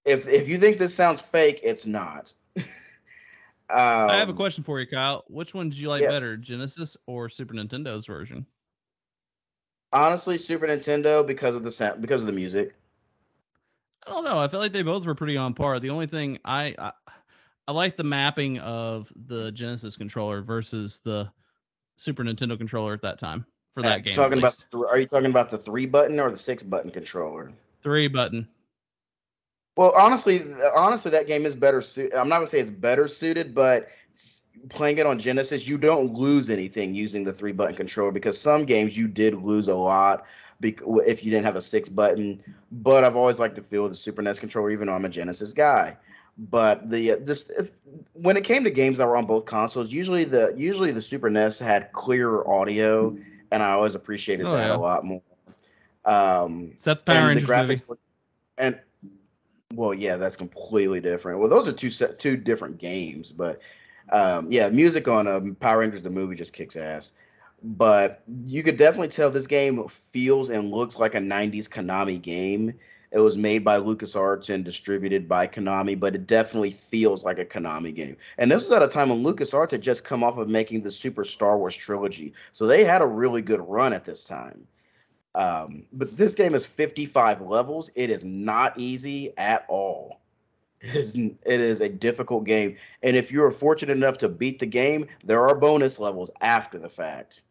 If if you think this sounds fake, it's not. um, I have a question for you, Kyle. Which one did you like yes. better, Genesis or Super Nintendo's version? Honestly, Super Nintendo because of the sound, because of the music. I don't know. I feel like they both were pretty on par. The only thing I I, I like the mapping of the Genesis controller versus the Super Nintendo controller at that time for that game. Talking about, th- are you talking about the three button or the six button controller? three button. Well, honestly, honestly, that game is better suited. I'm not gonna say it's better suited, but playing it on Genesis, you don't lose anything using the three button controller because some games you did lose a lot if you didn't have a six button. But I've always liked the feel of the Super NES controller, even though I'm a Genesis guy. But the uh, this when it came to games that were on both consoles, usually the usually the Super NES had clearer audio, and I always appreciated Oh, that yeah. a lot more. Um, Except Power and Rangers movie. were, and well yeah that's completely different well those are two set two different games but um yeah music on um, power rangers the movie just kicks ass but you could definitely tell this game feels and looks like a 90s konami game it was made by lucasarts and distributed by konami but it definitely feels like a konami game and this was at a time when lucasarts had just come off of making the super star wars trilogy so they had a really good run at this time um, but this game is 55 levels. It is not easy at all. It is, it is a difficult game. And if you're fortunate enough to beat the game, there are bonus levels after the fact.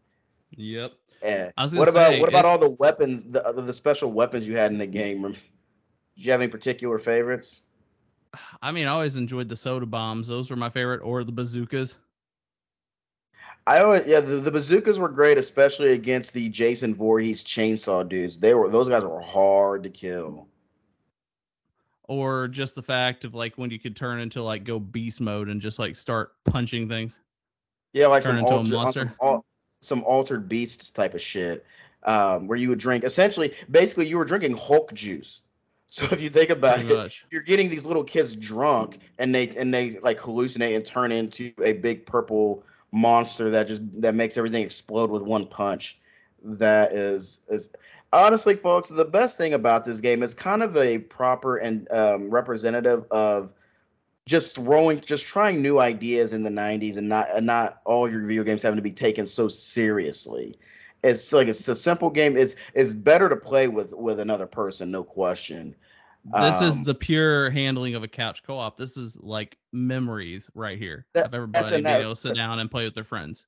Yep. Was what about say, what about it- all the weapons, the the special weapons you had in the game? Did you have any particular favorites? I mean, I always enjoyed the soda bombs. Those were my favorite, or the bazookas. I always yeah, the, the bazookas were great, especially against the Jason Voorhees chainsaw dudes. They were those guys were hard to kill. or just the fact of like when you could turn into like go beast mode and just like start punching things. Yeah, like Turn some, into a alter, on monster? some, al- some altered beast type of shit, um, where you would drink. Essentially, basically, you were drinking Hulk juice. So if you think about Pretty it, much. you're getting these little kids drunk, and they and they like hallucinate and turn into a big purple monster that just that makes everything explode with one punch. That is is honestly, folks, the best thing about this game is kind of a proper and um, representative of just throwing just trying new ideas in the 90s and not and not all your video games having to be taken so seriously it's like it's a simple game. It's it's better to play with with another person no question. This is Um, the pure handling of a couch co-op. This is like memories right here That- of everybody being able to sit down and play with their friends.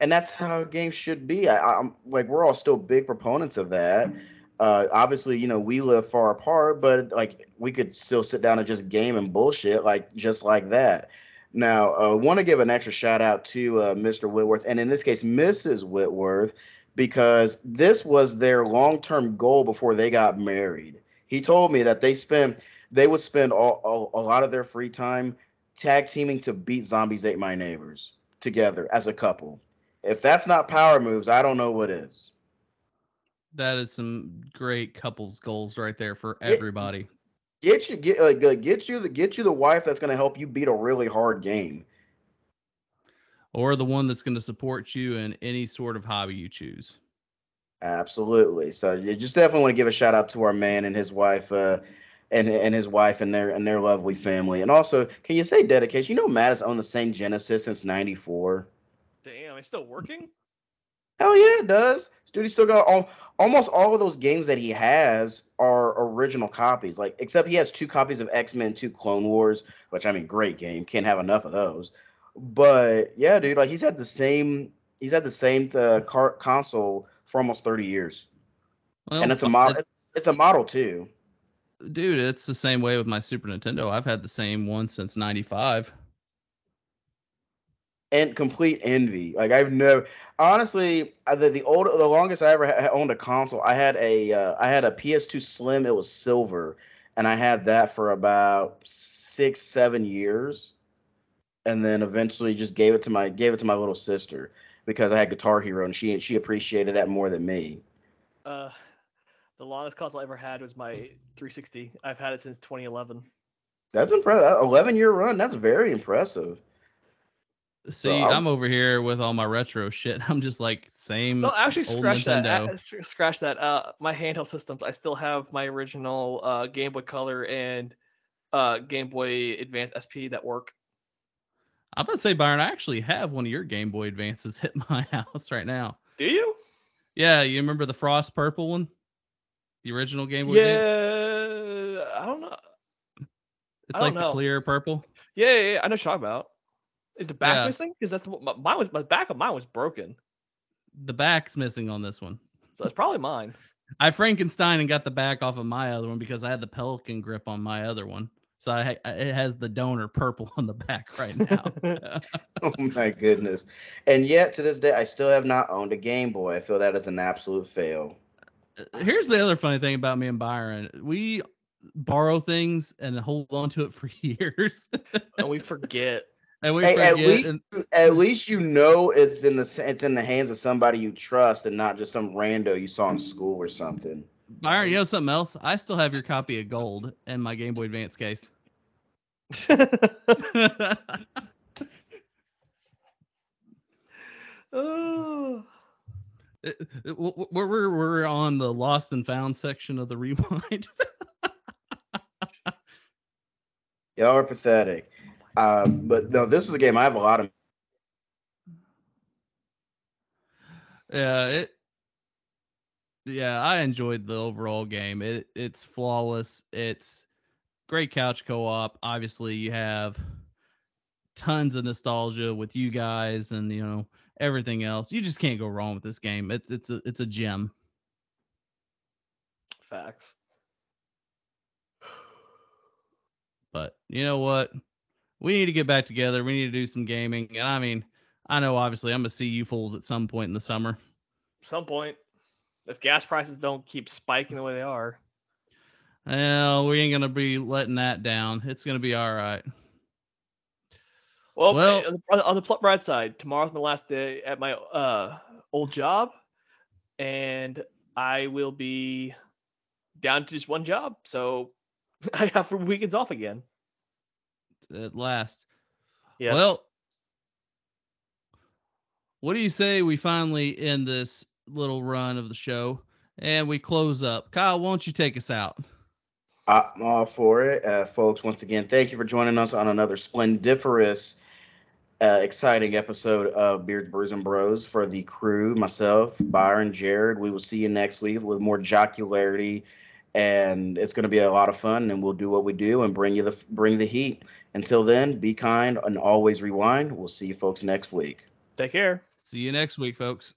and that's how games should be. I, i'm like we're all still big proponents of that. Uh obviously you know we live far apart but like we could still sit down and just game and bullshit like just like that. Now i uh, want to give an extra shout out to uh, mr whitworth and in this case mrs whitworth because this was their long-term goal before they got married he told me that they spent they would spend all, all, a lot of their free time tag teaming to beat zombies ate my neighbors together as a couple If that's not power moves, I don't know what is. That is some great couples goals right there for Yeah. everybody. Get you get like uh, get you the get you the wife that's gonna help you beat a really hard game. Or the one that's going to support you in any sort of hobby you choose. Absolutely. So you just definitely want to give a shout out to our man and his wife, uh, and and his wife and their and their lovely family. And also, can you say dedication? You know, Matt has owned the same Genesis since '94. Damn, it's still working. Hell yeah, it does. Dude, he still got all, almost all of those games that he has are original copies. Like, except he has two copies of X Men, two Clone Wars, which I mean, great game. Can't have enough of those. But yeah, dude, like he's had the same. He's had the same uh, car, console for almost thirty years, Well, and it's a model. it's- It's, a model too. dude, it's the same way with my Super Nintendo. I've had the same one since 95. and complete envy. Like I've never, honestly, the the old, the longest I ever ha- owned a console, I had a, uh, I had a PS2 Slim. It was silver, and I had that for about six, seven years, and then eventually just gave it to my, gave it to my little sister because I had Guitar Hero, and she she appreciated that more than me. Uh, the longest console I ever had was my 360. I've had it since 2011. That's impressive. Eleven year run. That's very impressive. See, I'm- I'm over here with all my retro shit. I'm just like same. No, actually, old scratch that. Nintendo. uh, s- Scratch that. Uh, my handheld systems. I still have my original uh, Game Boy Color and uh, Game Boy Advance SP that work. I'm about to say, Byron, I actually have one of your Game Boy Advances at my house right now. Do you? Yeah, you remember the Frost Purple one? The original Game Boy Advance? Yeah, I don't know. It's like don't the know. clear purple. Yeah, yeah, yeah, I know what you're talking about. Is the back Yeah. missing? Because that's what my, mine was. My back of mine was broken, The back's missing on this one. so it's probably mine. I Frankenstein and got the back off of my other one because I had the Pelican grip on my other one. So I, ha- it has the donor purple on the back right now. Oh my goodness. And yet to this day, I still have not owned a Game Boy. I feel that is an absolute fail. Uh, here's the other funny thing about me and Byron. We borrow things and hold on to it for years. and we forget. and we Hey, at forget. least- and- At least you know it's in the it's in the hands of somebody you trust and not just some rando you saw in school or something. Byron, you um, know something else? I still have your copy of Gold in my Game Boy Advance case. oh, It- it- w- w- We're, we're, we're on the lost and found section of the rewind. Y'all are pathetic. Uh, but no, this is a game I have a lot of. yeah, it. Yeah, I enjoyed the overall game. It it's flawless. It's great couch co-op. Obviously, you have tons of nostalgia with you guys and you know everything else. You just can't go wrong with this game. It's it's a it's a gem. facts. But you know what? We need to get back together. We need to do some gaming. And I mean, I know obviously I'm gonna see you fools at some point in the summer. Some point, if gas prices don't keep spiking the way they are, Well, we ain't gonna be letting that down. It's gonna be all right. Well, Well- on the- on the, on the pl- bright side, tomorrow's my last day at my uh old job, and I will be down to just one job. So I have weekends off again. At last. Yes. Well, what do you say we finally end this little run of the show and we close up? Kyle, won't you take us out? I'm all for it, uh, folks. Once again, thank you for joining us on another splendiferous, uh, exciting episode of Beards, Brews, and Bros. For the crew, myself, Byron, Jared, we will see you next week with more jocularity, and it's going to be a lot of fun. And we'll do what we do and bring you the bring the heat. Until then, be kind and always rewind. We'll see you folks next week. take care. See you next week, folks.